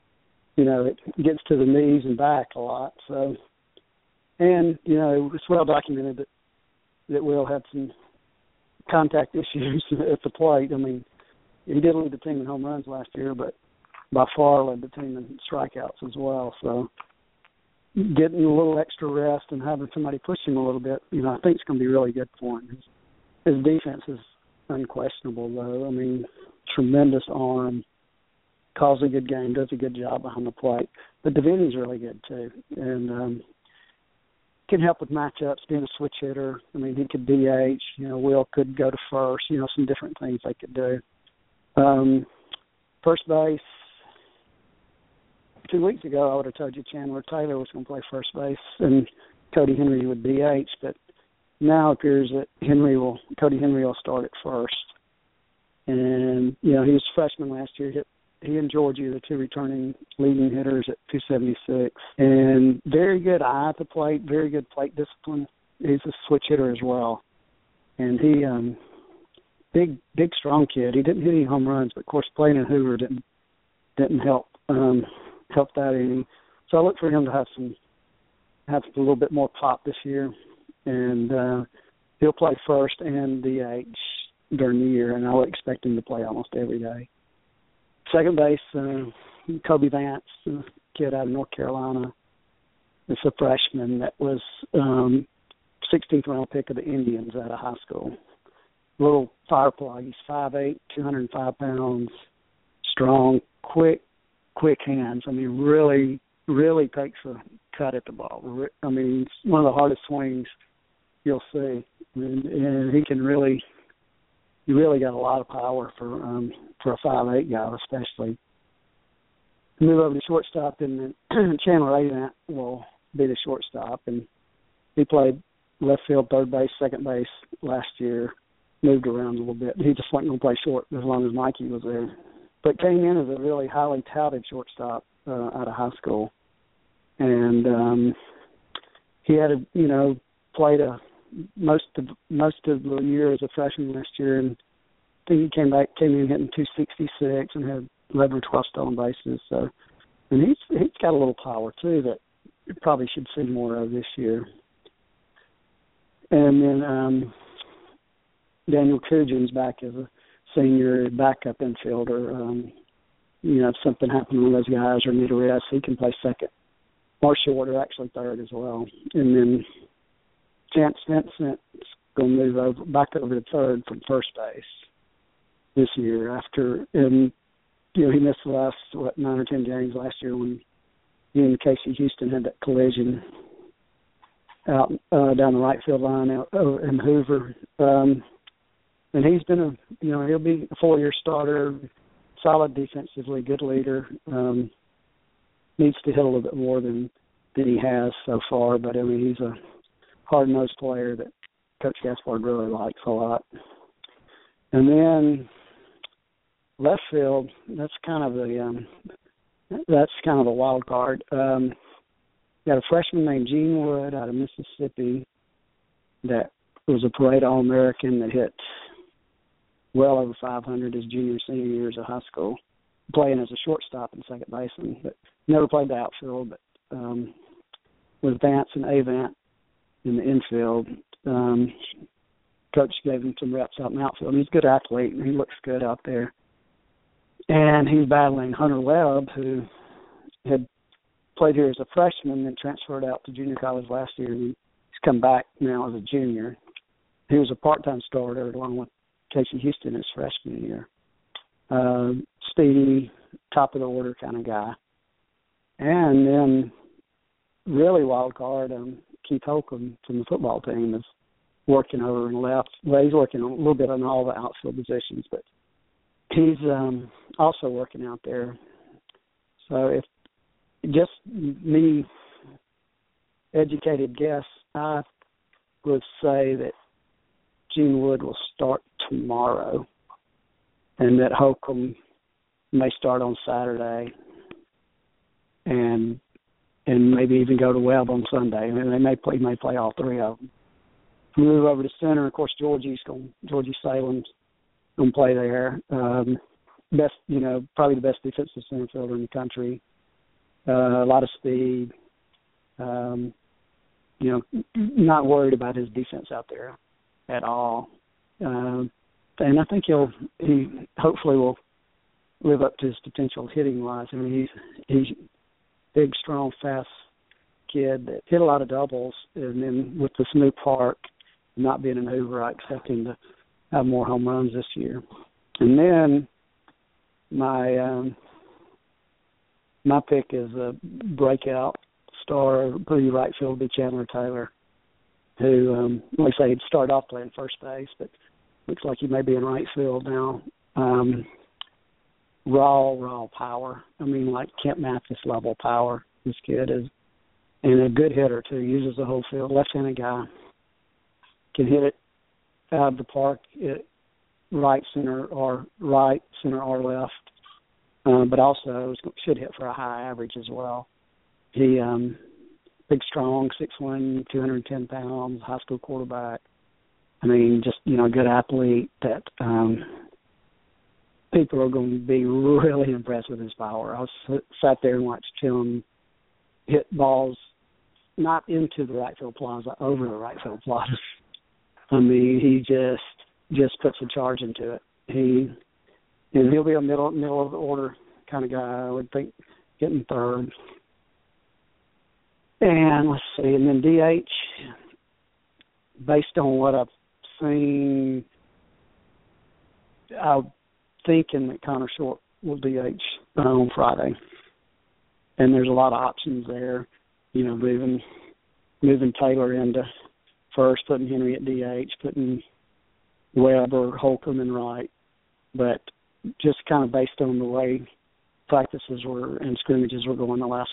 you know it gets to the knees and back a lot. So, and you know it's well documented that that Will had some contact issues at the plate. I mean, he did lead the team in home runs last year, but by far led the team in strikeouts as well. So getting a little extra rest and having somebody push him a little bit, you know, I think it's going to be really good for him. His, his defense is unquestionable, though. I mean, tremendous arm, calls a good game, does a good job behind the plate. But Devaney's really good too, and um, can help with matchups. Being a switch hitter, I mean, he could DH. You know, Will could go to first. You know, some different things they could do. Um, first base, two weeks ago, I would have told you Chandler Taylor was going to play first base and Cody Henry would DH, but now it appears that Henry will Cody Henry will start at first. And you know he was freshman last year. Hit he and Georgie the two returning leading hitters at 276, and very good eye at the plate, very good plate discipline. He's a switch hitter as well, and he um big big strong kid. He didn't hit any home runs, but of course playing in Hoover didn't didn't help. Um help that inning. So I look for him to have some have a little bit more pop this year, and uh, he'll play first and DH during the year, and I would expect him to play almost every day. Second base, uh, Cobie Vance, a kid out of North Carolina. It's a freshman that was um 16th round pick of the Indians out of high school. Little fire plug. He's five eight, two hundred and five pounds, strong, quick, quick hands. I mean, really, really takes a cut at the ball. I mean, it's one of the hardest swings you'll see, and, and he can really, he really got a lot of power for um for a five eight guy, especially. Move over to shortstop, and Chandler Avant will be the shortstop, and he played left field, third base, second base last year. Moved around a little bit. He just wasn't to play short as long as Mikey was there but came in as a really highly touted shortstop uh, out of high school, and um, he had a you know played a most of most of the year as a freshman last year, and I think he came back came in hitting 266 and had 11 or 12 stolen bases. So, and he's he's got a little power too that you probably should see more of this year. And then um Daniel Kujan's back as a senior backup infielder. Um, you know, if something happened to one of those guys or need a rest, he can play second or short or actually third as well. And then Chance Vincent's going to move over back over to third from first base this year after and you know he missed the last what nine or ten games last year when he and Casey Houston had that collision out uh, down the right field line out uh, in Hoover. Um, and he's been a you know he'll be a four year starter, solid defensively, good leader. Um, needs to hit a little bit more than than he has so far, but I mean he's a hard nosed player that Coach Gaspard really likes a lot. And then left field, that's kind of the um that's kind of a wild card. Um got a freshman named Gene Wood out of Mississippi that was a parade all American that hit well over 500 his junior senior years of high school, playing as a shortstop and second baseman, but never played the outfield. But um, with Vance and Avant in the infield, um, coach gave him some reps out in the outfield. And he's a good athlete and he looks good out there. And he's battling Hunter Webb, who had played here as a freshman, then transferred out to junior college last year. And he's come back now as a junior. He was a part-time starter along with Casey Houston his freshman year. Uh, speedy, top of the order kind of guy. And then, really wild card, um, Keith Holcomb from the football team is working over and left. Well, he's working a little bit on all the outfield positions, but he's um also working out there. So if just me educated guess, I would say that Gene Wood will start tomorrow and that Holcomb may start on Saturday and and maybe even go to Webb on Sunday. I mean, they may play may play all three of them. Move over to center. Of course, Georgie's going. Georgie Salem's going to play there. Um, best, you know, probably the best defensive center fielder in the country. Uh, a lot of speed. Um, you know, not worried about his defense out there at all. Um, and I think he'll he hopefully will live up to his potential hitting wise. I mean, he's he's big, strong, fast kid that hit a lot of doubles, and then with this new park not being an Hoover, I expect him to have more home runs this year. And then my um my pick is a breakout star, pretty right field, be Chandler Taylor, who um like I say he'd start off playing first base, but looks like he may be in right field now. Um raw, raw power. I mean like Kent Matthes level power. This kid is and a good hitter too, uses the whole field, left handed guy. Can hit it out of the park. It, right center or right center or left, um, but also should hit for a high average as well. He um, big, strong, six one, two hundred ten pounds, high school quarterback. I mean, just you know, a good athlete that um, people are going to be really impressed with his power. I was sat there and watched him hit balls not into the right field plaza, over the right field plaza. I mean, he just just puts a charge into it. He and he'll be a middle middle of the order kind of guy. I would think getting third. And let's see, and then DH, based on what I've seen, I'm thinking that Connor Short will DH on Friday. And there's a lot of options there, you know, moving moving Taylor into first, putting Henry at DH, putting Weber, Holcomb, and Wright, but just kind of based on the way practices were and scrimmages were going the last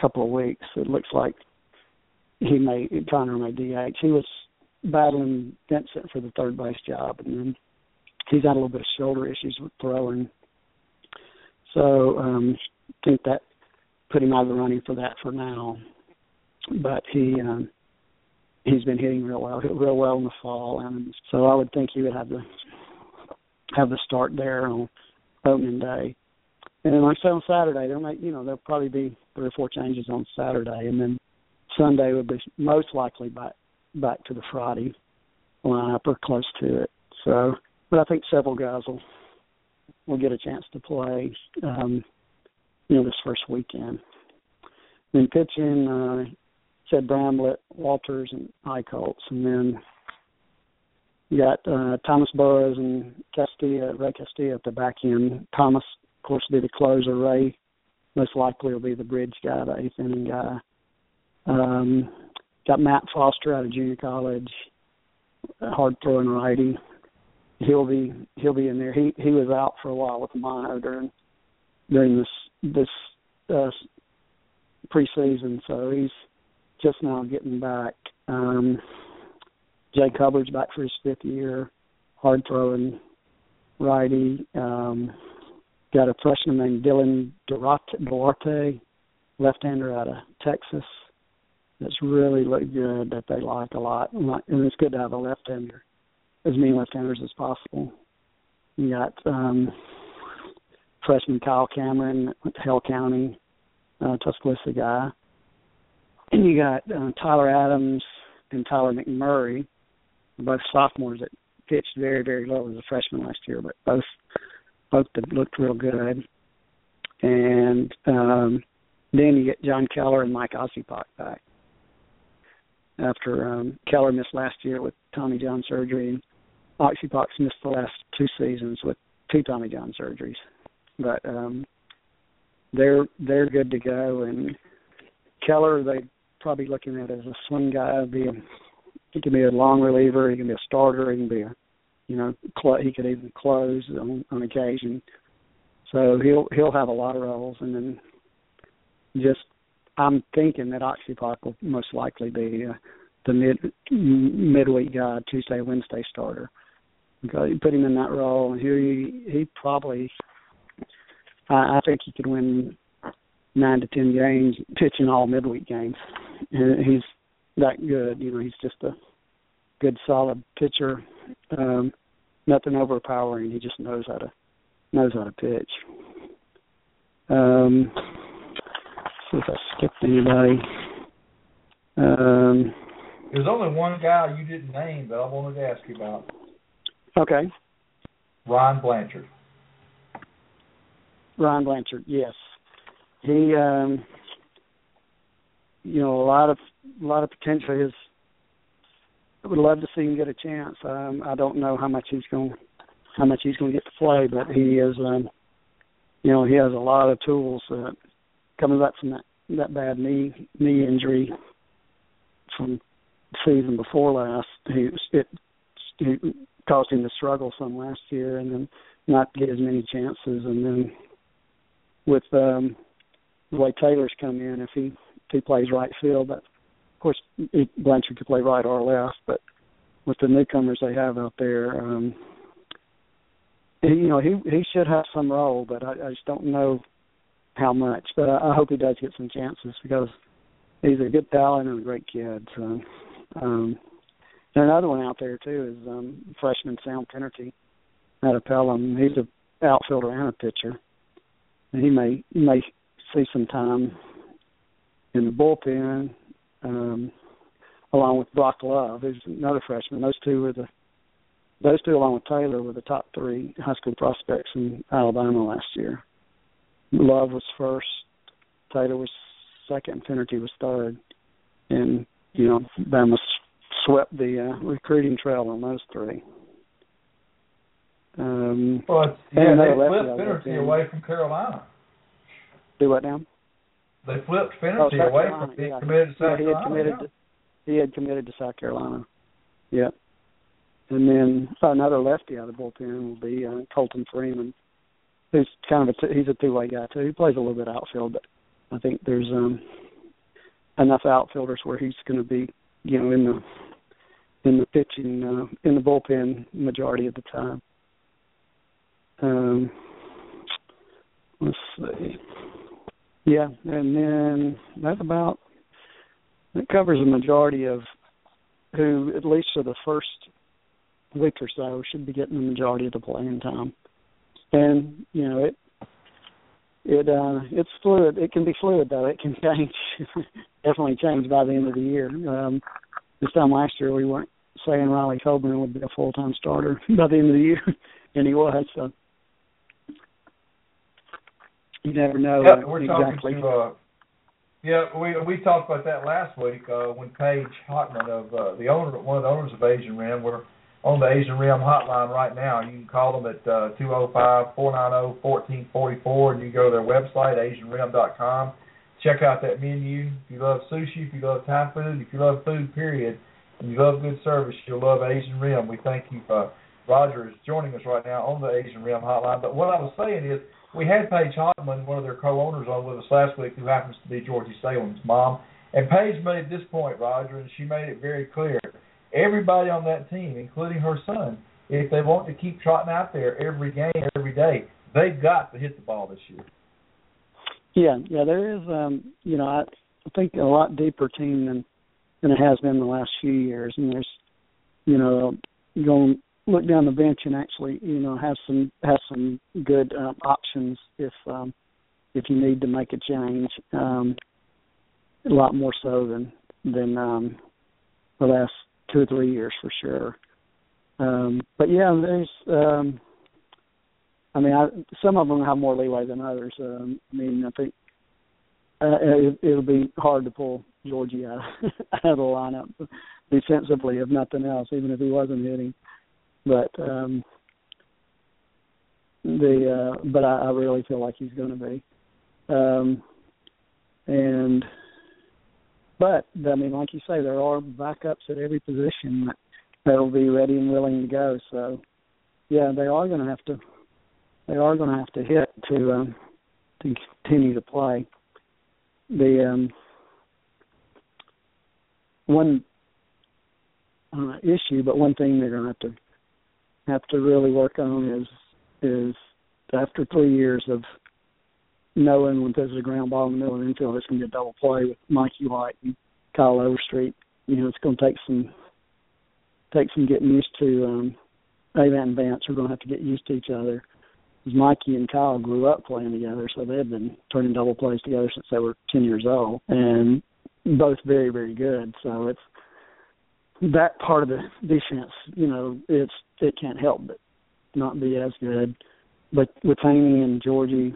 couple of weeks, it looks like he may Connor may DH. He was battling Vincent for the third base job, and then he's had a little bit of shoulder issues with throwing. So um, I think that put him out of the running for that for now. But he um, he's been hitting real well, hit real well in the fall, and so I would think he would have the have the start there on opening day. And like I said on Saturday, there might you know there'll probably be three or four changes on Saturday, and then Sunday would be most likely back back to the Friday lineup or close to it. So, but I think several guys will will get a chance to play, um, you know, this first weekend. Then pitching, uh, said Bramblett, Walters, and Eicholtz, and then you got uh, Thomas Burrows and Castillo, Ray Castillo at the back end. Thomas, course, be the closer. Ray most likely will be the bridge guy, the eighth inning guy. Um, got Matt Foster out of junior college, hard throwing righty. He'll be he'll be in there. He he was out for a while with mono during during this this uh, preseason, so he's just now getting back. Um, Jay Hubbard's back for his fifth year, hard throwing righty. Um, got a freshman named Dylan Duarte, left-hander out of Texas. That's really looked good. That they like a lot, and it's good to have a left-hander, as many left-handers as possible. You got um, freshman Kyle Cameron, Hale County, uh, Tuscaloosa guy. And you got uh, Tyler Adams and Tyler McMurray, both sophomores that pitched very, very low as a freshman last year, but both both looked real good. And um, then you get John Keller and Mike Oczypok back. After um, Keller missed last year with Tommy John surgery, and Oczypok's missed the last two seasons with two Tommy John surgeries. But um, they're they're good to go. And Keller, they probably looking at as a swing guy. Be a, he can be a long reliever. He can be a starter. He can be a you know cl- he could even close on, on occasion. So he'll he'll have a lot of roles. And then just I'm thinking that Oczypok will most likely be uh, the mid midweek guy, Tuesday Wednesday starter. Because you put him in that role, and he he probably I, I think he could win nine to ten games pitching all midweek games. And he's that good. You know, he's just a good solid pitcher. Um, nothing overpowering. He just knows how to knows how to pitch. Um, see if I skipped anybody. Um, There's only one guy you didn't name that I wanted to ask you about. Okay. Ron Blanchard. Ron Blanchard, yes. He um you know, a lot of a lot of potential his I would love to see him get a chance. Um I don't know how much he's going how much he's going to get to play, but he is um you know, he has a lot of tools uh, coming back from that that bad knee knee injury from season before last. He it, it caused him to struggle some last year and then not get as many chances and then with um the way Taylor's come in, if he if he plays right field, but of course he, Blanchard could play right or left, but with the newcomers they have out there, um he, you know, he he should have some role, but I, I just don't know how much. But I, I hope he does get some chances because he's a good talent and a great kid. So um and another one out there too is um freshman Sam Finnerty out of Pelham. He's a outfielder and a pitcher and he may he may see some time in the bullpen, um, along with Brock Love, who's another freshman. Those two were the those two, along with Taylor, were the top three high school prospects in Alabama last year. Love was first, Taylor was second, and Finnerty was third. And you know, Bama swept the uh, recruiting trail on those three. Um, well, it's, yeah, they, they flipped Finnerty away from Carolina. Do what now? They flipped Finnerty oh, away Carolina, from being yeah. committed to South yeah, he Carolina. Had committed yeah. to, he had committed to South Carolina. Yep. And then another lefty out of the bullpen will be uh, Colton Freeman, who's kind of a he's a two way guy too. He plays a little bit outfield, but I think there's um enough outfielders where he's going to be, you know, in the in the pitching uh, in the bullpen majority of the time. Um, let's see. Yeah, and then that's about it covers the majority of who, at least for the first week or so, should be getting the majority of the playing time. And you know it it uh it's fluid. It can be fluid though. It can change. Definitely change by the end of the year. Um this time last year we weren't saying Riley Coburn would be a full time starter by the end of the year and he was, so you never know yeah, uh, we're exactly. talking to uh yeah, we we talked about that last week uh, when Paige Hotman of uh, the owner, one of the owners of Asian Rim, we're on the Asian Rim hotline right now. You can call them at uh, two zero five four nine zero fourteen forty four, and you go to their website asianrim.com. Check out that menu. If you love sushi, if you love Thai food, if you love food, period, and you love good service, you'll love Asian Rim. We thank you for Roger is joining us right now on the Asian Rim hotline. But what I was saying is, we had Paige Hotman, one of their co-owners, on with us last week, who happens to be Georgie Salem's mom. And Paige made this point, Roger, and she made it very clear. Everybody on that team, including her son, if they want to keep trotting out there every game, every day, they've got to hit the ball this year. Yeah, yeah, there is. um You know, I think a lot deeper team than than it has been the last few years, and there's, you know, going look down the bench and actually, you know, have some have some good um, options if um, if you need to make a change. Um, a lot more so than than um, the last two or three years for sure. Um, but yeah, there's. Um, I mean, I, some of them have more leeway than others. Um, I mean, I think uh, it, it'll be hard to pull Georgie out, out of the lineup defensively, if nothing else, even if he wasn't hitting. But um, the uh, but I, I really feel like he's going to be. Um, and but I mean, like you say, there are backups at every position that that'll be ready and willing to go. So yeah, they are going to have to they are going to have to hit to um, to continue to play. The um, one uh, issue, but one thing they're going to have to have to really work on is is after three years of knowing when there's a ground ball in the middle of the infield, it's going to be a double play with Mikey White and Kyle Overstreet. You know, it's going to take some take some getting used to. Um, Avant and Vance are going to have to get used to each other. Mikey and Kyle grew up playing together, so they had been turning double plays together since they were ten years old, and both very very good. So it's that part of the defense. You know, it's it can't help but not be as good. But with Haney and Georgie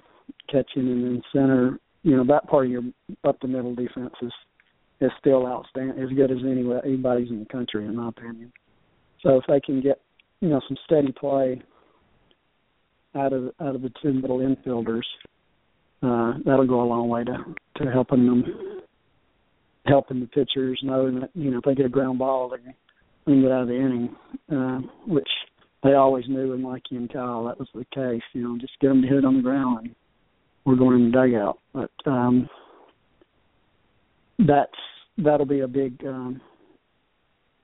catching and then center, you know, that part of your up the middle defense is is still outstanding, as good as any anybody's in the country, in my opinion. So if they can get, you know, some steady play out of out of the two middle infielders, uh, that'll go a long way to to helping them, helping the pitchers knowing that you know if they get a ground ball, they can get out of the inning, uh, which they always knew with Mikey and Kyle that was the case. You know, just get them to hit on the ground, and we're going in the dugout. But um, that's that'll be a big um,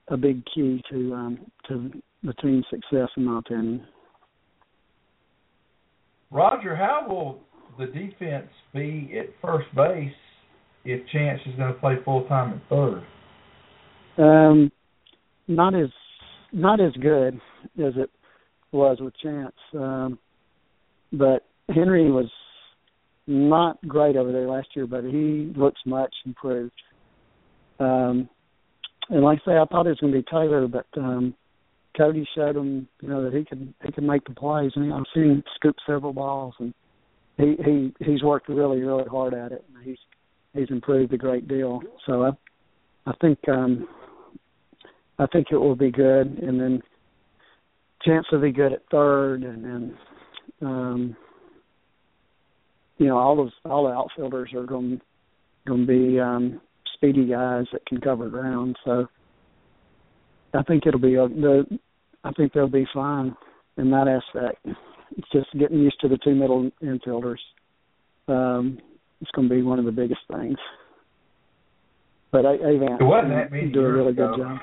a big key to um, to the team's success, in my opinion. Roger, how will the defense be at first base if Chance is going to play full time at third? Um, not as not as good as it was with Chance, um, but Henry was not great over there last year, but he looks much improved. Um, and like I say, I thought it was going to be Taylor, but um, Cody showed him, you know, that he could he could make the plays, and I've seen him scoop several balls, and he he he's worked really really hard at it, and he's he's improved a great deal. So I I think um, I think it will be good, and then Chance will be good at third, and then um, you know all those all the outfielders are going to be um, speedy guys that can cover ground. So I think it'll be a, the I think they'll be fine in that aspect. It's just getting used to the two middle infielders. Um, it's going to be one of the biggest things. But Avant it wasn't that many do a really ago. good job.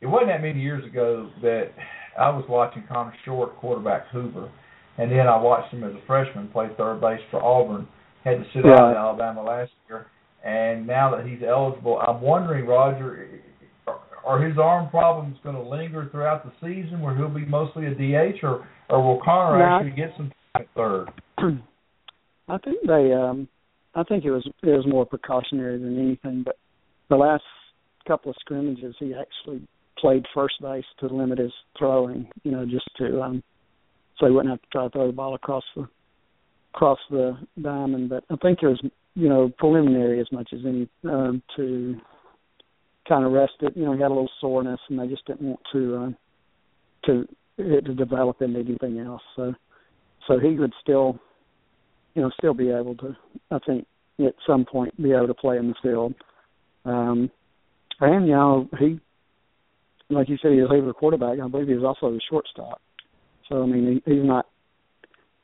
It wasn't that many years ago that I was watching Connor Short, quarterback Hoover, and then I watched him as a freshman play third base for Auburn. Had to sit out in Alabama last year, and now that he's eligible, I'm wondering, Roger, are- are his arm problems going to linger throughout the season, where he'll be mostly a DH, or or will Connor No. actually get some time at third? I think they um I think it was it was more precautionary than anything, but the last couple of scrimmages he actually played first base to limit his throwing, you know, just to um so he wouldn't have to try to throw the ball across the across the diamond. But I think it was you know, preliminary as much as any um to kind of rest it. You know, he had a little soreness and they just didn't want to uh to it to develop into anything else. So so he would still you know, still be able to, I think, at some point be able to play in the field. Um, and, you know, he, like you said, he was a favorite quarterback. I believe he was also a shortstop. So, I mean, he, he's not,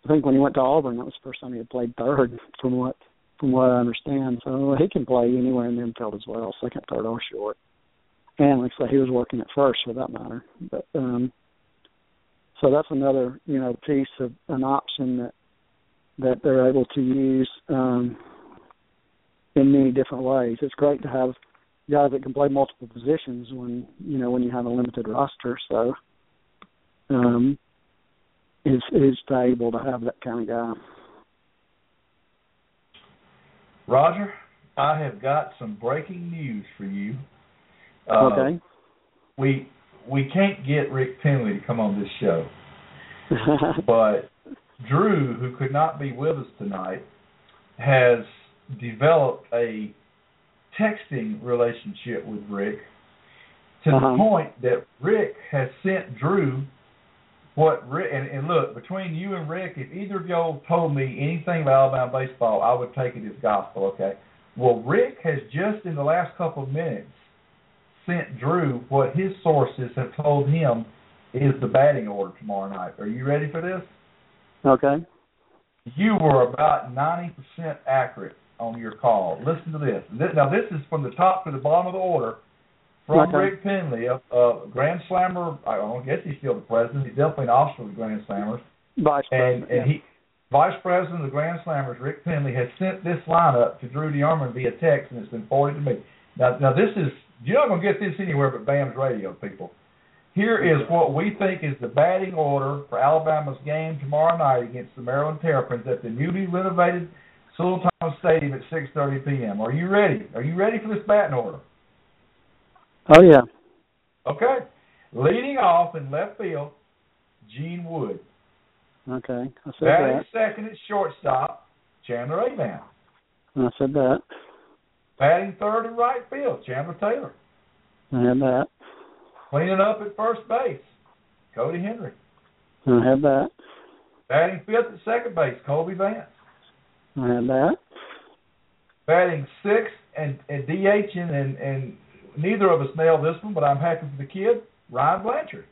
I think when he went to Auburn, that was the first time he had played third from what, from what I understand. So he can play anywhere in the infield as well, second, third, or short. And like I say, he was working at first for that matter. But, um, so that's another, you know, piece of an option that that they're able to use um, in many different ways. It's great to have guys that can play multiple positions when you know when you have a limited roster. So um, it's it's valuable to have that kind of guy. Roger, I have got some breaking news for you. Uh, okay. We we can't get Rick Penley to come on this show, but Drew, who could not be with us tonight, has developed a texting relationship with Rick to Uh-huh. the point that Rick has sent Drew what Rick and, and look between you and Rick, if either of y'all told me anything about Alabama baseball, I would take it as gospel. Okay. Well, Rick has just in the last couple of minutes sent Drew what his sources have told him is the batting order tomorrow night. Are you ready for this? Okay. You were about 90% accurate on your call. Listen to this. Now, this is from the top to the bottom of the order from Okay. Rick Penley, a, a Grand Slammer. I don't guess he's still the president. He's definitely an officer of the Grand Slammers. Vice And, president. and he, Vice President of the Grand Slammers, Rick Penley, has sent this lineup to Drew DeArmond via text, and it's been forwarded to me. Now, now this is you're not going to get this anywhere but BAMS radio, people. Here is what we think is the batting order for Alabama's game tomorrow night against the Maryland Terrapins at the newly renovated Sewell Thomas Stadium at 6:30 p.m. Are you ready? Are you ready for this batting order? oh yeah. Okay. Leading off in left field, Gene Wood. Okay. I said Batting that. second at shortstop, Chandler Avant. I said that. Batting third in right field, Chandler Taylor. I had that. Cleaning up at first base, Cody Henry. I have that. Batting fifth at second base, Cobie Vance. I have that. Batting sixth and, and DHing, and, and neither of us nailed this one, but I'm happy for the kid, Ryan Blanchard.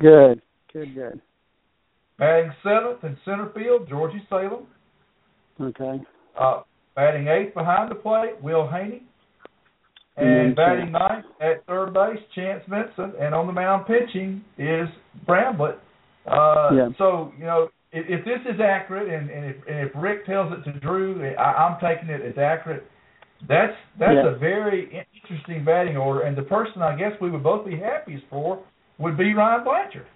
Good. Good. Good. Batting seventh in center field, Georgie Salem. Okay. Uh, batting eighth behind the plate, Will Haney. And batting ninth at third base, Chance Vincent. And on the mound pitching is Bramblett. Uh, Yeah. So, you know, if, if this is accurate, and, and, if, and if Rick tells it to Drew, I, I'm taking it as accurate. That's that's Yeah. a very interesting batting order, and the person I guess we would both be happiest for would be Ryan Blanchard.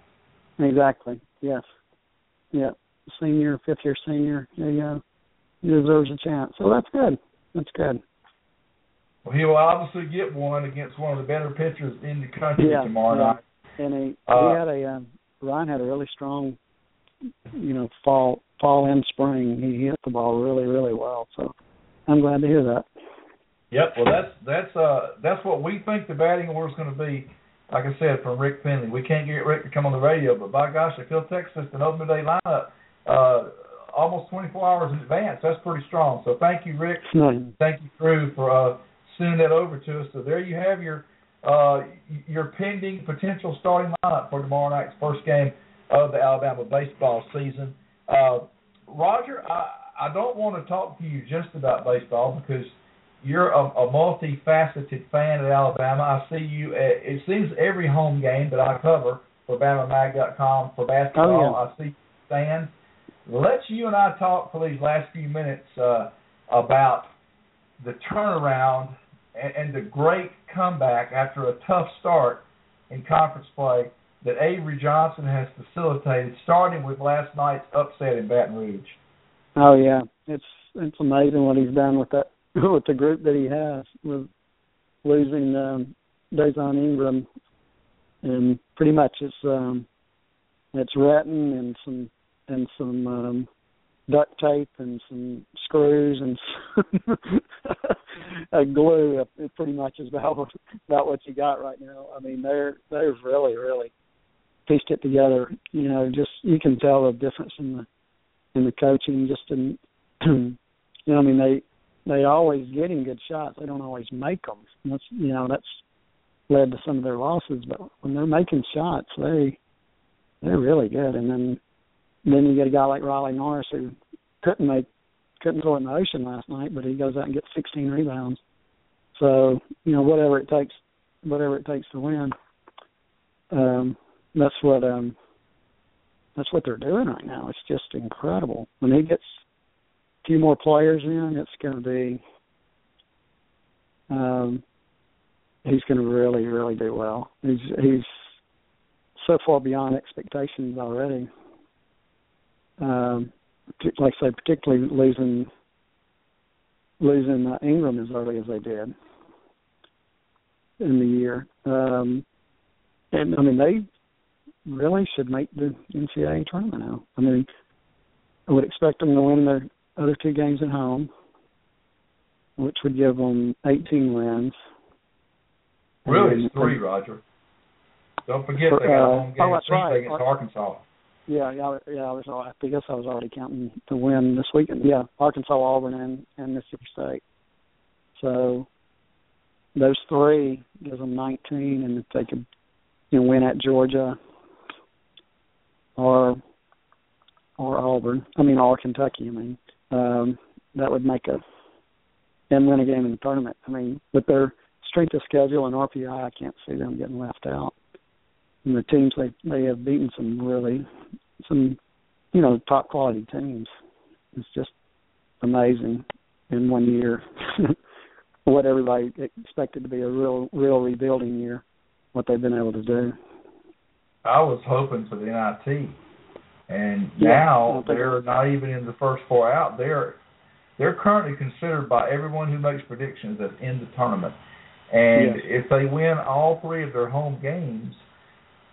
Exactly. Yes. Yeah. Senior, fifth year senior. There you go. He deserves a chance. So that's good. That's good. Well, he will obviously get one against one of the better pitchers in the country Yeah, tomorrow yeah. night. And he Uh, he had a um, Ryan had a really strong, you know, fall fall and spring. He hit the ball really really well. So I'm glad to hear that. Yep. Well, that's that's uh that's what we think the batting order is going to be. Like I said, from Rick Penley, we can't get Rick to come on the radio, but by gosh, if he'll text us an open day lineup uh, almost 24 hours in advance, that's pretty strong. So thank you, Rick. Thank you, Drew, for uh, sending that over to us. So there you have your uh, your pending potential starting lineup for tomorrow night's first game of the Alabama baseball season. Uh, Roger, I, I don't want to talk to you just about baseball because you're a, a multifaceted fan of Alabama. I see you at it seems every home game that I cover for BamaMag.com for basketball. Oh, I see fans. Let's you and I talk for these last few minutes uh, about the turnaround and, and the great comeback after a tough start in conference play that Avery Johnson has facilitated, starting with last night's upset in Baton Rouge. Oh yeah, it's it's amazing what he's done with that with the group that he has with losing um Dazon Ingram and pretty much it's um it's Retin and some and some um duct tape and some screws and some glue it pretty much is about what, about what you got right now. I mean they're they've really, really pieced it together. You know, just you can tell the difference in the in the coaching just in you know, I mean they they always getting good shots. They don't always make them. That's you know that's led to some of their losses. But when they're making shots, they they're really good. And then then you get a guy like Riley Norris who couldn't make couldn't throw in the ocean last night, but he goes out and gets 16 rebounds. So you know whatever it takes, whatever it takes to win. Um, that's what um, that's what they're doing right now. It's just incredible. When he gets a few more players in, it's going to be. Um, he's going to really, really do well. He's he's so far beyond expectations already. Um, like I say, particularly losing losing uh, Ingram as early as they did in the year. Um, and I mean, they really should make the NCAA tournament now. I mean, I would expect them to win their other two games at home. which would give them 18 wins. Really, it's three, Roger. Don't forget For, they got a uh, home game oh, Tuesday right. against Arkansas. Yeah, yeah, yeah. I was. I guess I was already counting the win this weekend. Yeah, Arkansas, Auburn, and and Mississippi State. So those three gives them 19, and if they could, you know, win at Georgia or or Auburn, I mean, or Kentucky, I mean, um, that would make a and win a game in the tournament. I mean, with their strength of schedule and RPI, I can't see them getting left out. And the teams they they have beaten some really some you know top quality teams. It's just amazing in one year what everybody expected to be a real real rebuilding year. What they've been able to do. I was hoping for the NIT, and Yeah, now they're not even in the first four out. They're they're currently considered by everyone who makes predictions as in the tournament. And Yes. if they win all three of their home games,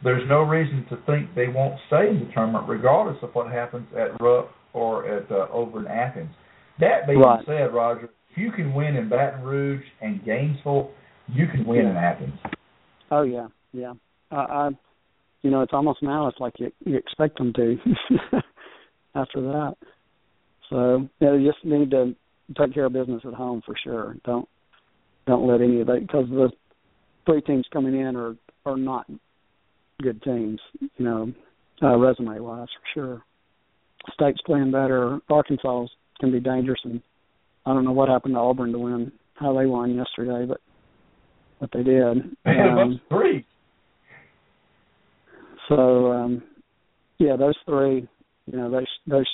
there's no reason to think they won't stay in the tournament, regardless of what happens at Rupp or at uh, over in Athens. That being Right. said, Roger, if you can win in Baton Rouge and Gainesville, you can win in Athens. Oh yeah, yeah. I, I you know, it's almost now it's like you you expect them to after that. So yeah, you just need to take care of business at home for sure. Don't don't let any of that because the three teams coming in are are not good teams. You know, uh, resume wise for sure. State's playing better. Arkansas can be dangerous, and I don't know what happened to Auburn to win how they won yesterday, but but they did. They Um, three. so um yeah, those three, you know, they those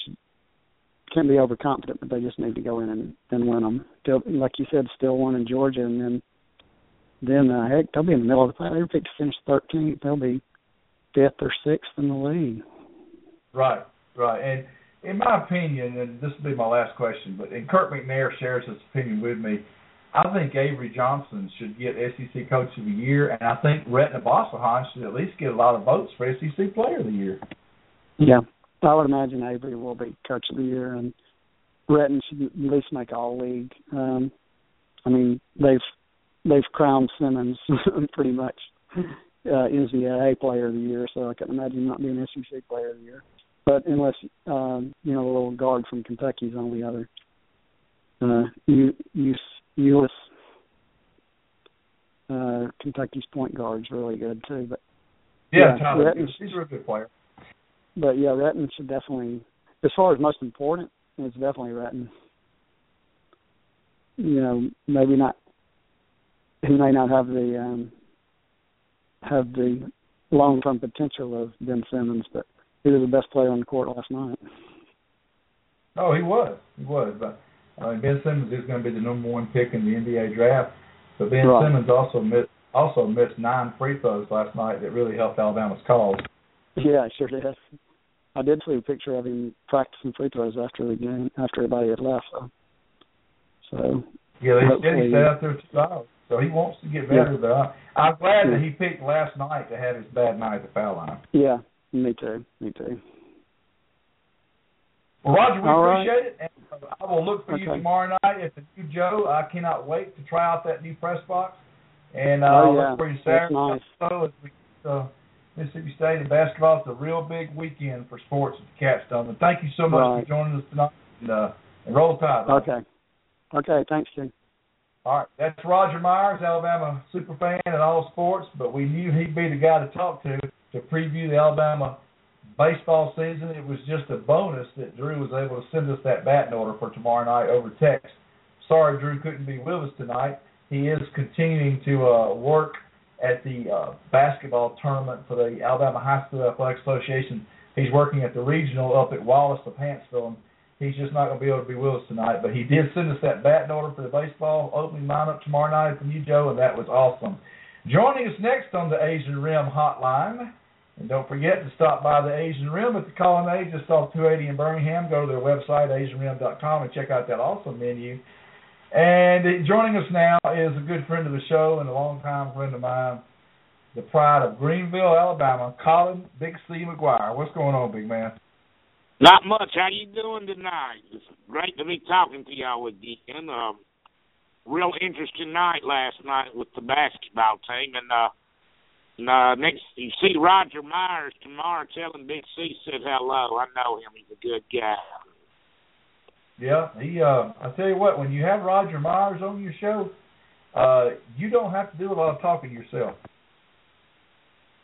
can be overconfident, but they just need to go in and, and win them. They'll, like you said, still one in Georgia, and then then uh, heck, they'll be in the middle of the pack. They're picked to finish 13th. They'll be fifth or sixth in the league. Right, right. And in my opinion, and this will be my last question, but and Kirk McNair shares his opinion with me. I think Avery Johnson should get SEC Coach of the Year, and I think Retin Obasohan should at least get a lot of votes for SEC Player of the Year. Yeah, I would imagine Avery will be Coach of the Year, and Retin should at least make All League. Um, I mean, they've they've crowned Simmons pretty much uh, is the A Player of the Year, so I can imagine not being SEC Player of the Year. But unless um, you know, the little guard from Kentucky's on the other. Uh, you you US uh, Kentucky's point guard's really good too, but Yeah, Yeah, Retin's- he's a good player. but yeah, Retin should definitely, as far as most important, it's definitely Retin. You know, maybe not. He may not have the um, have the long term potential of Ben Simmons, but he was the best player on the court last night. Oh, he was, he was. But I mean, Ben Simmons is going to be the number one pick in the NBA draft. But Ben Right. Simmons also missed also missed nine free throws last night that really helped Alabama's cause. Yeah, sure did. I did see a picture of him practicing free throws after the game, after everybody had left. So, so Yeah, they said he sat out there two hours, so he wants to get better. But I, I'm glad that he picked last night to have his bad night at the foul line. yeah, me too, me too. Well, Roger, we All right. appreciate it, and uh, I will look for you tomorrow night at the new Joe. I cannot wait to try out that new press box, and uh, Oh, I'll yeah. look for you That's Saturday. nice. So as we uh, Mississippi State and basketball, it's a real big weekend for sports at the Capstone. And thank you so much Right. for joining us tonight. And, uh, and roll tide. Okay, okay, thanks, King. All right, that's Roger Myers, Alabama super fan in all sports, but we knew he'd be the guy to talk to to preview the Alabama baseball season. It was just a bonus that Drew was able to send us that batting order for tomorrow night over text. Sorry, Drew couldn't be with us tonight. He is continuing to uh, work at the uh, basketball tournament for the Alabama High School Athletic Association. He's working at the regional up at Wallace of Huntsville, and he's just not going to be able to be with us tonight. But he did send us that batting order for the baseball opening lineup tomorrow night from you, Joe, and that was awesome. Joining us next on the Asian Rim Hotline, and don't forget to stop by the Asian Rim at the Colonnade just off 280 in Birmingham. Go to their website, AsianRim.com, and check out that awesome menu. And joining us now is a good friend of the show and a longtime friend of mine, the pride of Greenville, Alabama, Colin Big C McGuire. What's going on, big man? Not much. How you doing tonight? It's great to be talking to y'all again. Um, real interesting night last night with the basketball team, and uh, and, uh, next you see Roger Myers tomorrow. Tell him Big C said hello. I know him; he's a good guy. Yeah, he. Uh, I tell you what, when you have Roger Myers on your show, uh, you don't have to do a lot of talking yourself.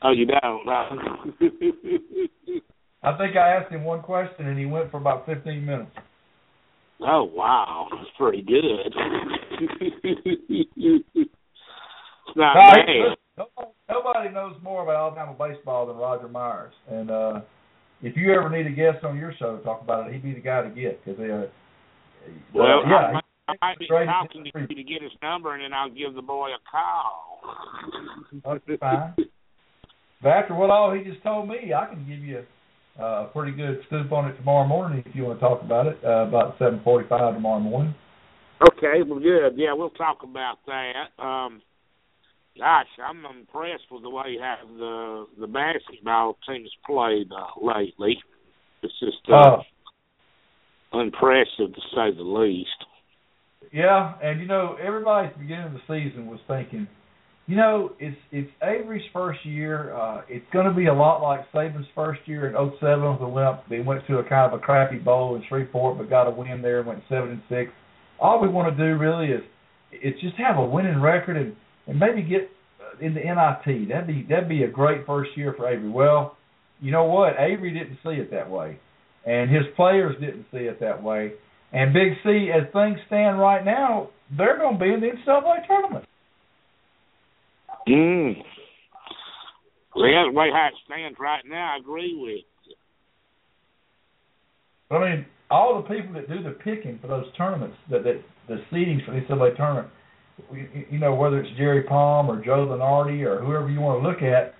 Oh, you don't? No. I think I asked him one question and he went for about 15 minutes. Oh wow, that's pretty good. it's not No, bad. nobody, nobody knows more about Alabama baseball than Roger Myers, and uh, if you ever need a guest on your show to talk about it, he'd be the guy to get because they uh, Well, uh, yeah, I, might- I be talking to you to get his number, and then I'll give the boy a call. That's fine. But after what all he just told me, I can give you uh, pretty good scoop on it tomorrow morning if you want to talk about it uh, about 7:45 tomorrow morning. Okay, well, good. Yeah, we'll talk about that. Um, gosh, I'm impressed with the way how the the basketball team's played uh, lately. It's just uh, Uh, impressive to say the least. Yeah, and you know, everybody at the beginning of the season was thinking, you know, it's it's Avery's first year. Uh, it's going to be a lot like Saban's first year in '07 with the Limp. They went to a kind of a crappy bowl in Shreveport, but got a win there and went seven and six. All we want to do really is is just have a winning record and and maybe get uh, in the NIT. That'd be that'd be a great first year for Avery. Well, you know what? Avery didn't see it that way, and his players didn't see it that way. And Big C, as things stand right now, they're going to be in the NCAA tournament. Mm. Well, yeah, the way how it stands right now, I agree with. you. I mean, all the people that do the picking for those tournaments, that, that the seedings for the NCAA tournament, you, you know, whether it's Jerry Palm or Joe Lunardi or whoever you want to look at,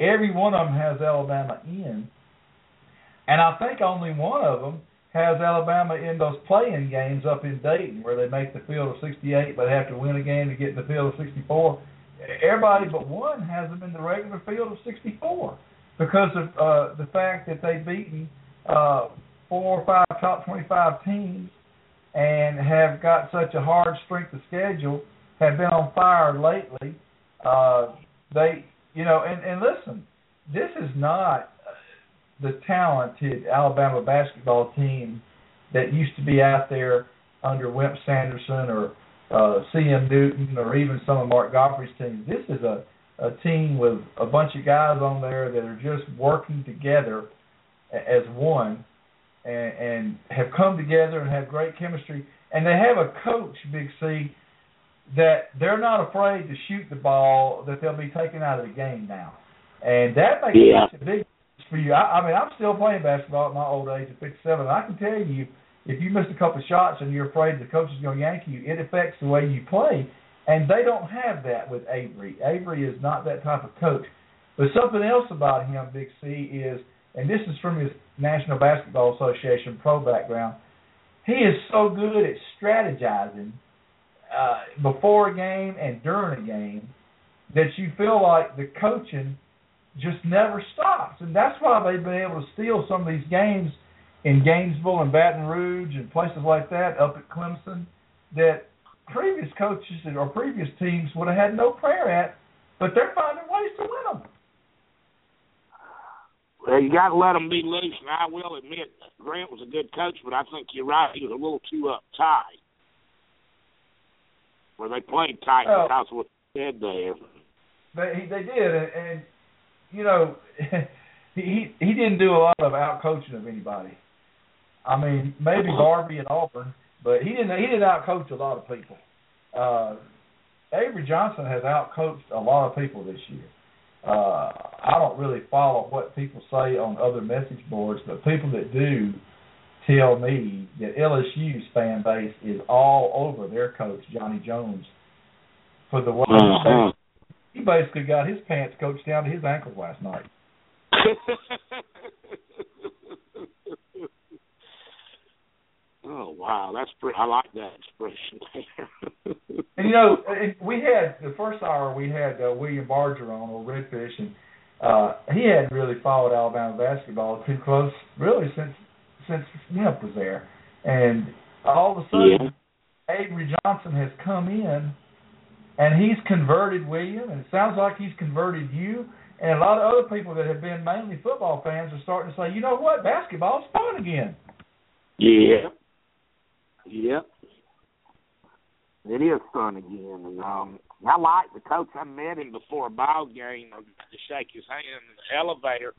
every one of them has Alabama in, and I think only one of them has Alabama in those playing games up in Dayton where they make the field of 68, but have to win a game to get in the field of 64. Everybody but one has them in the regular field of 64 because of uh, the fact that they've beaten uh, four or five top 25 teams and have got such a hard strength of schedule, have been on fire lately. Uh, they, you know, and, and listen, this is not the talented Alabama basketball team that used to be out there under Wimp Sanderson or uh, C.M. Newton or even some of Mark Gottfried's teams. This is a, a team with a bunch of guys on there that are just working together as one and, and have come together and have great chemistry. And they have a coach, Big C, that they're not afraid to shoot the ball that they'll be taken out of the game now. And that makes Yeah. such a big difference for you. I, I mean, I'm still playing basketball at my old age of 57, and I can tell you, if you miss a couple of shots and you're afraid the coach is going to yank you, it affects the way you play. And they don't have that with Avery. Avery is not that type of coach. But something else about him, Big C, is, and this is from his National Basketball Association pro background, he is so good at strategizing uh, before a game and during a game that you feel like the coaching just never stops. And that's why they've been able to steal some of these games in Gainesville and Baton Rouge and places like that up at Clemson that previous coaches or previous teams would have had no prayer at, but they're finding ways to win them. Well, you got to let them be loose, and I will admit Grant was a good coach, but I think you're right. He was a little too uptight. Where they played tight Well- because of what you said there. They they did, and, and you know, he he didn't do a lot of out coaching of anybody. I mean, maybe Barbee and Auburn, but he didn't he didn't out coach a lot of people. Uh, Avery Johnson has out coached a lot of people this year. Uh, I don't really follow what people say on other message boards, but people that do tell me that LSU's fan base is all over their coach Johnny Jones for the way Uh-huh. he basically got his pants coached down to his ankles last night. oh wow, that's pretty. I like that expression there. And you know, we had the first hour we had uh, William Barger on or Redfish, and uh, he hadn't really followed Alabama basketball too close, really since since Wimp was there. And all of a sudden, Avery Johnson has come in and he's converted William, and it sounds like he's converted you. And a lot of other people that have been mainly football fans are starting to say, you know what, basketball's fun again. Yeah. Yep. It is fun again, and um, I like the coach. I met him before a ball game to shake his hand in the elevator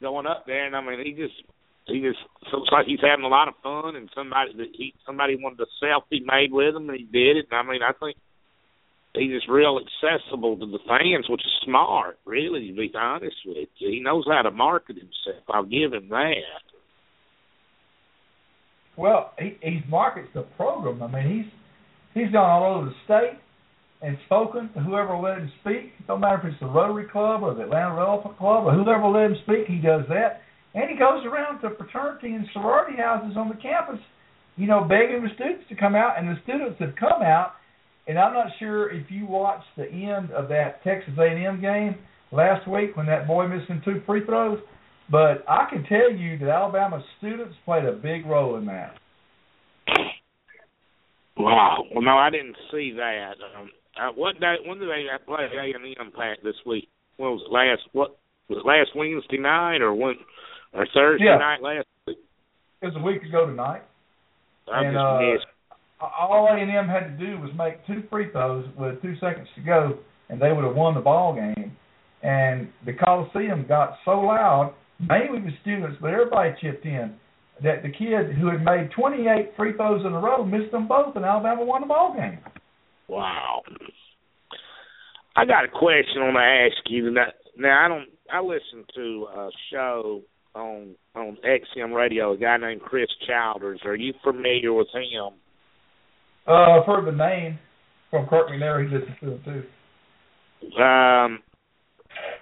going up there, and I mean, he just he just looks like he's having a lot of fun, and somebody that he somebody wanted a selfie made with him, and he did it. And I mean, I think he's just real accessible to the fans, which is smart, really, to be honest with you. He knows how to market himself. I'll give him that. Well, he he markets the program. I mean, he's he's gone all over the state and spoken to whoever let him speak. It don't matter if it's the Rotary Club or the Atlanta Elephant Club or whoever let him speak. He does that, and he goes around to fraternity and sorority houses on the campus, you know, begging the students to come out. And the students have come out. And I'm not sure if you watched the end of that Texas A&M game last week when that boy missing two free throws, but I can tell you that Alabama students played a big role in that. Wow. Well, no, I didn't see that. Um, uh, what day? When did they play A and M Pack this week? What was it last? What was it last Wednesday night or when? Or Thursday Yeah. night last week? It was a week ago tonight. I and just uh, missed. all A and M had to do was make two free throws with two seconds to go, and they would have won the ball game. And the Coliseum got so loud, mainly the students, but everybody chipped in, that the kid who had made 28 free throws in a row missed them both, and Alabama won the ball game. Wow. I got a question I want to ask you. Now, now I don't. I listen to a show on on XM Radio. A guy named Chris Childers. Are you familiar with him? Uh, I've heard the name from Kirk McNair. He listens to them too. Um.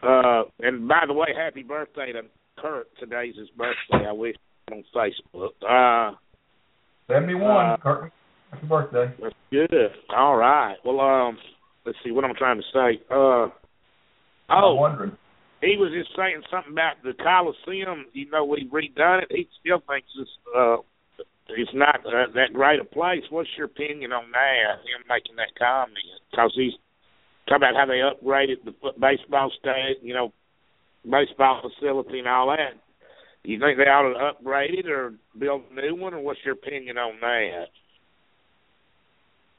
Uh. And by the way, happy birthday to Kirk. Today's his birthday. I wish on Facebook. Uh. 71, Uh, Kirk. Happy birthday. That's good. All right. Well, um, let's see what I'm trying to say. Uh. Oh, wondering. he was just saying something about the Coliseum. You know, we redone it. He still thinks it's uh, it's not uh, that great a place. What's your opinion on that? Him making that comment because he's talking about how they upgraded the baseball state, you know, baseball facility and all that. Do you think they ought to upgrade it or build a new one, or what's your opinion on that?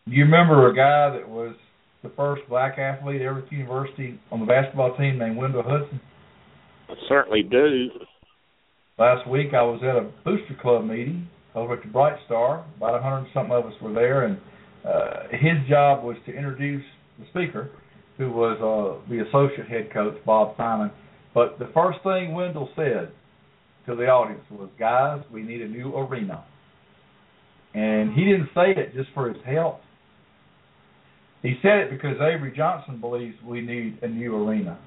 Do you remember a guy that was the first black athlete ever at the university on the basketball team named Wendell Hudson? I certainly do. Last week I was at a booster club meeting over at the Bright Star. About a hundred and something of us were there, and uh, his job was to introduce the speaker, who was uh, the associate head coach Bob Simon. But the first thing Wendell said to the audience was, "Guys, we need a new arena." And he didn't say it just for his health. He said it because Avery Johnson believes we need a new arena.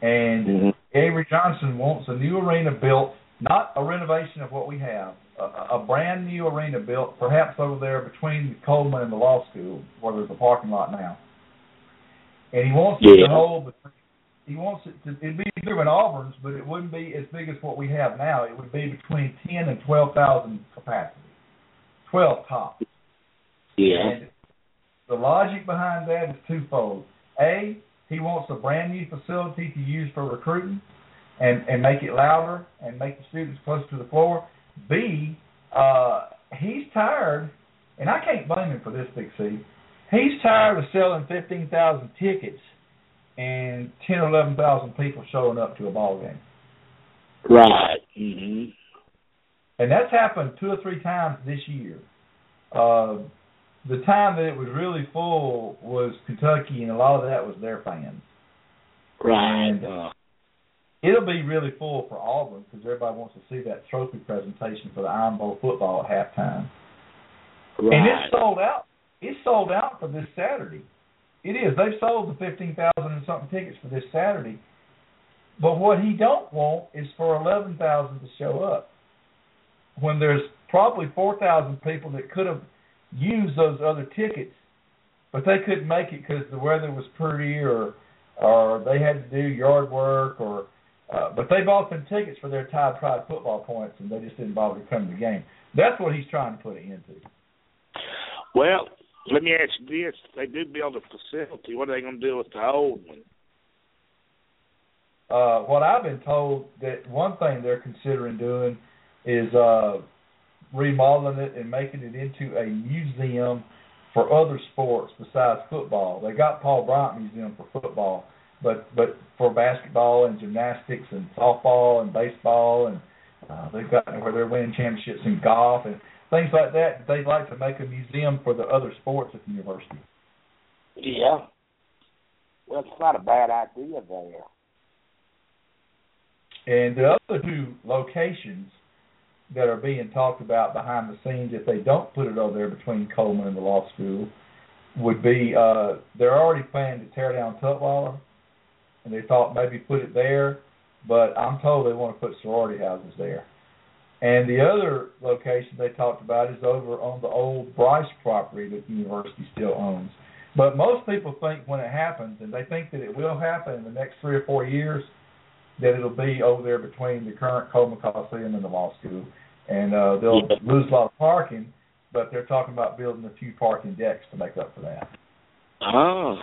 And mm-hmm. Avery Johnson wants a new arena built, not a renovation of what we have, a, a brand new arena built, perhaps over there between Coleman and the law school, where there's a parking lot now. And he wants it to hold. between- He wants it to. It'd be bigger than Auburn's, but it wouldn't be as big as what we have now. It would be between ten and twelve thousand capacity, twelve tops. Yeah. And the logic behind that is twofold. A, he wants a brand new facility to use for recruiting and, and make it louder and make the students closer to the floor. B, uh, he's tired, and I can't blame him for this, Big C. He's tired of selling 15,000 tickets and 10 or 11,000 people showing up to a ball game. Right. Mhm. and that's happened two or three times this year. Uh, the time that it was really full was Kentucky, and a lot of that was their fans. Right. And- Uh, It'll be really full for Auburn because everybody wants to see that trophy presentation for the Iron Bowl football at halftime. Right. And it's sold out. It's sold out for this Saturday. It is. They've sold the fifteen thousand and something tickets for this Saturday. But what he don't want is for eleven thousand to show up. When there's probably four thousand people that could have used those other tickets, but they couldn't make it because the weather was pretty or or they had to do yard work or uh, but they bought them tickets for their Tide Pride football points and they just didn't bother to come to the game. That's what he's trying to put it into. Well, let me ask you this: They do build a facility. What are they going to do with the old one? Uh, what I've been told that one thing they're considering doing is uh, remodeling it and making it into a museum for other sports besides football. They got Paul Bryant Museum for football, but but for basketball and gymnastics and softball and baseball and uh, they've got where they're winning championships in golf and things like that. They'd like to make a museum for the other sports at the university. Yeah. Well, it's not a bad idea there. And the other two locations that are being talked about behind the scenes, if they don't put it over there between Coleman and the law school, would be uh, they're already planning to tear down Tutwiler, and they thought maybe put it there, but I'm told they want to put sorority houses there. And the other location they talked about is over on the old Bryce property that the university still owns. But most people think when it happens, and they think that it will happen in the next three or four years, that it'll be over there between the current Coleman Coliseum and the law school, and uh, they'll lose a lot of parking. But they're talking about building a few parking decks to make up for that. Oh,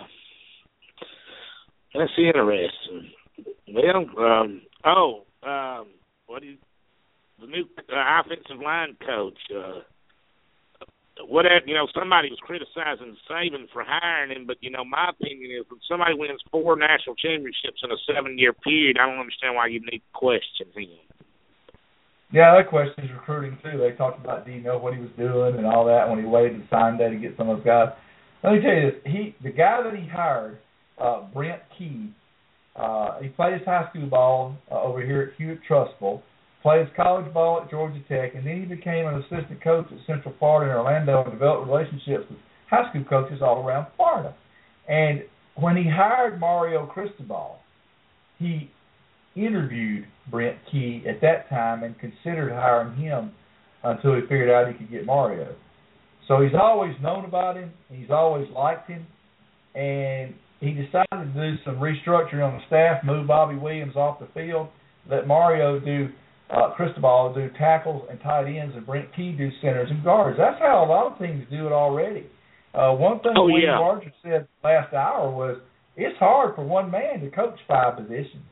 that's interesting. Well, um, oh, um, what do you, the new uh, offensive line coach? Uh, what you know, somebody was criticizing Saban for hiring him, but you know, my opinion is when somebody wins four national championships in a seven-year period, I don't understand why you need to question him. Yeah, that question is recruiting too. They talked about do you know what he was doing and all that when he waited to sign day to get some of those guys. Let me tell you this: he, the guy that he hired, uh, Brent Key, uh, he played his high school ball uh, over here at Hewitt Trussville played college ball at Georgia Tech, and then he became an assistant coach at Central Florida in Orlando and developed relationships with high school coaches all around Florida. And when he hired Mario Cristobal, he interviewed Brent Key at that time and considered hiring him until he figured out he could get Mario. So he's always known about him, he's always liked him, and he decided to do some restructuring on the staff, move Bobby Williams off the field, let Mario do uh, Cristobal do tackles and tight ends, and Brent Key do centers and guards. That's how a lot of teams do it already. Uh, one thing oh, Wayne yeah. Barger said last hour was it's hard for one man to coach five positions.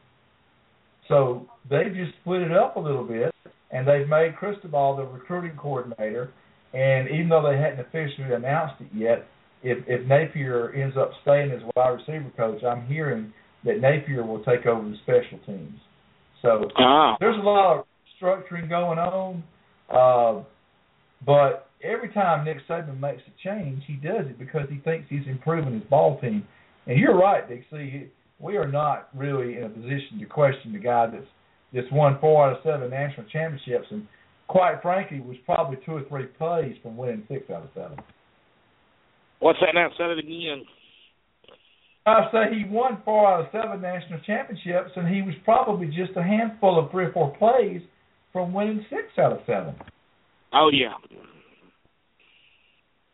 So they just split it up a little bit, and they've made Cristobal the recruiting coordinator. And even though they hadn't officially announced it yet, if if Napier ends up staying as wide receiver coach, I'm hearing that Napier will take over the special teams. So ah. there's a lot of structuring going on. Uh, but every time Nick Saban makes a change, he does it because he thinks he's improving his ball team. And you're right, Dixie. We are not really in a position to question the guy that's that's won four out of seven national championships, and quite frankly, was probably two or three plays from winning six out of seven. What's that now? Say it again. I say he won four out of seven national championships, and he was probably just a handful of three or four plays from winning six out of seven. Oh yeah.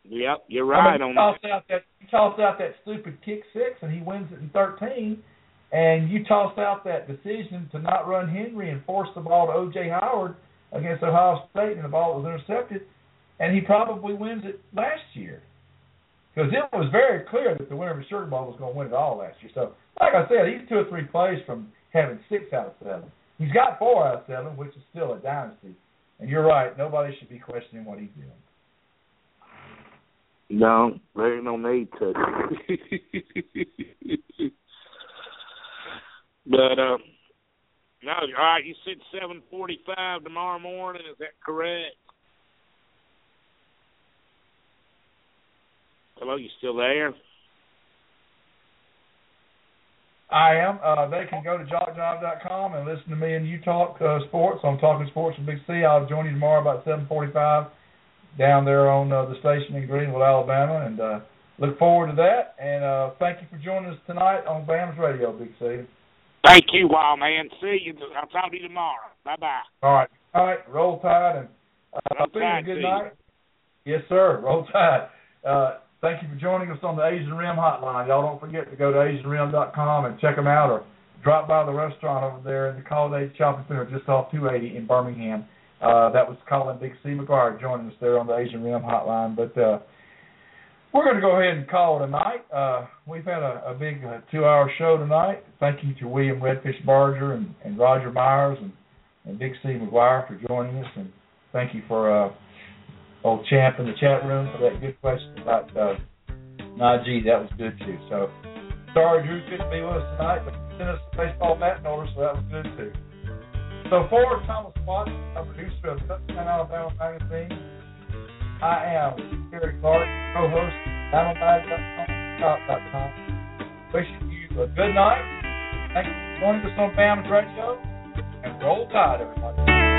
Yep, you're I right mean, on toss that. out that you toss out that stupid kick six, and he wins it in thirteen. And you toss out that decision to not run Henry and force the ball to O.J. Howard against Ohio State, and the ball was intercepted, and he probably wins it last year. Because it was very clear that the winner of the Sugar Bowl was going to win it all last year. So, like I said, he's two or three plays from having six out of seven. He's got four out of seven, which is still a dynasty. And you're right, nobody should be questioning what he's doing. No, there ain't no need to. but uh no, all right, you said seven forty five tomorrow morning, is that correct? Hello, you still there? I am. Uh, they can go to jockjive.com and listen to me and you talk uh, sports. I'm talking sports with Big C. I'll join you tomorrow about 7:45 down there on uh, the station in Greenville, Alabama, and uh, look forward to that. And uh, thank you for joining us tonight on BAMS Radio, Big C. Thank you, Wild Man. See you. I'll talk to you tomorrow. Bye bye. All right. All right. Roll Tide and uh, Roll see Tide you. Good you. night. Yes, sir. Roll Tide. Uh, thank you for joining us on the Asian Rim Hotline. Y'all don't forget to go to AsianRim.com and check them out or drop by the restaurant over there in the Colonnade Shopping Center just off 280 in Birmingham. Uh, that was Colin Big C. McGuire joining us there on the Asian Rim Hotline. But uh, we're going to go ahead and call it a night. Uh, we've had a, a big uh, two-hour show tonight. Thank you to William Redfish Barger and, and Roger Myers and, and Big C McGuire for joining us, and thank you for uh, old champ in the chat room for that good question about uh, Najee. That was good too. So sorry Drew couldn't be with us tonight, but he sent us a baseball bat in order, so that was good too. So for Thomas Watts, a producer of Touchdown Alabama magazine. I am Cary Clark, co-host BamaMag.com, Shop.com. Wishing you a good night. Thank you for joining us on BAMS Radio, and roll tide, everybody.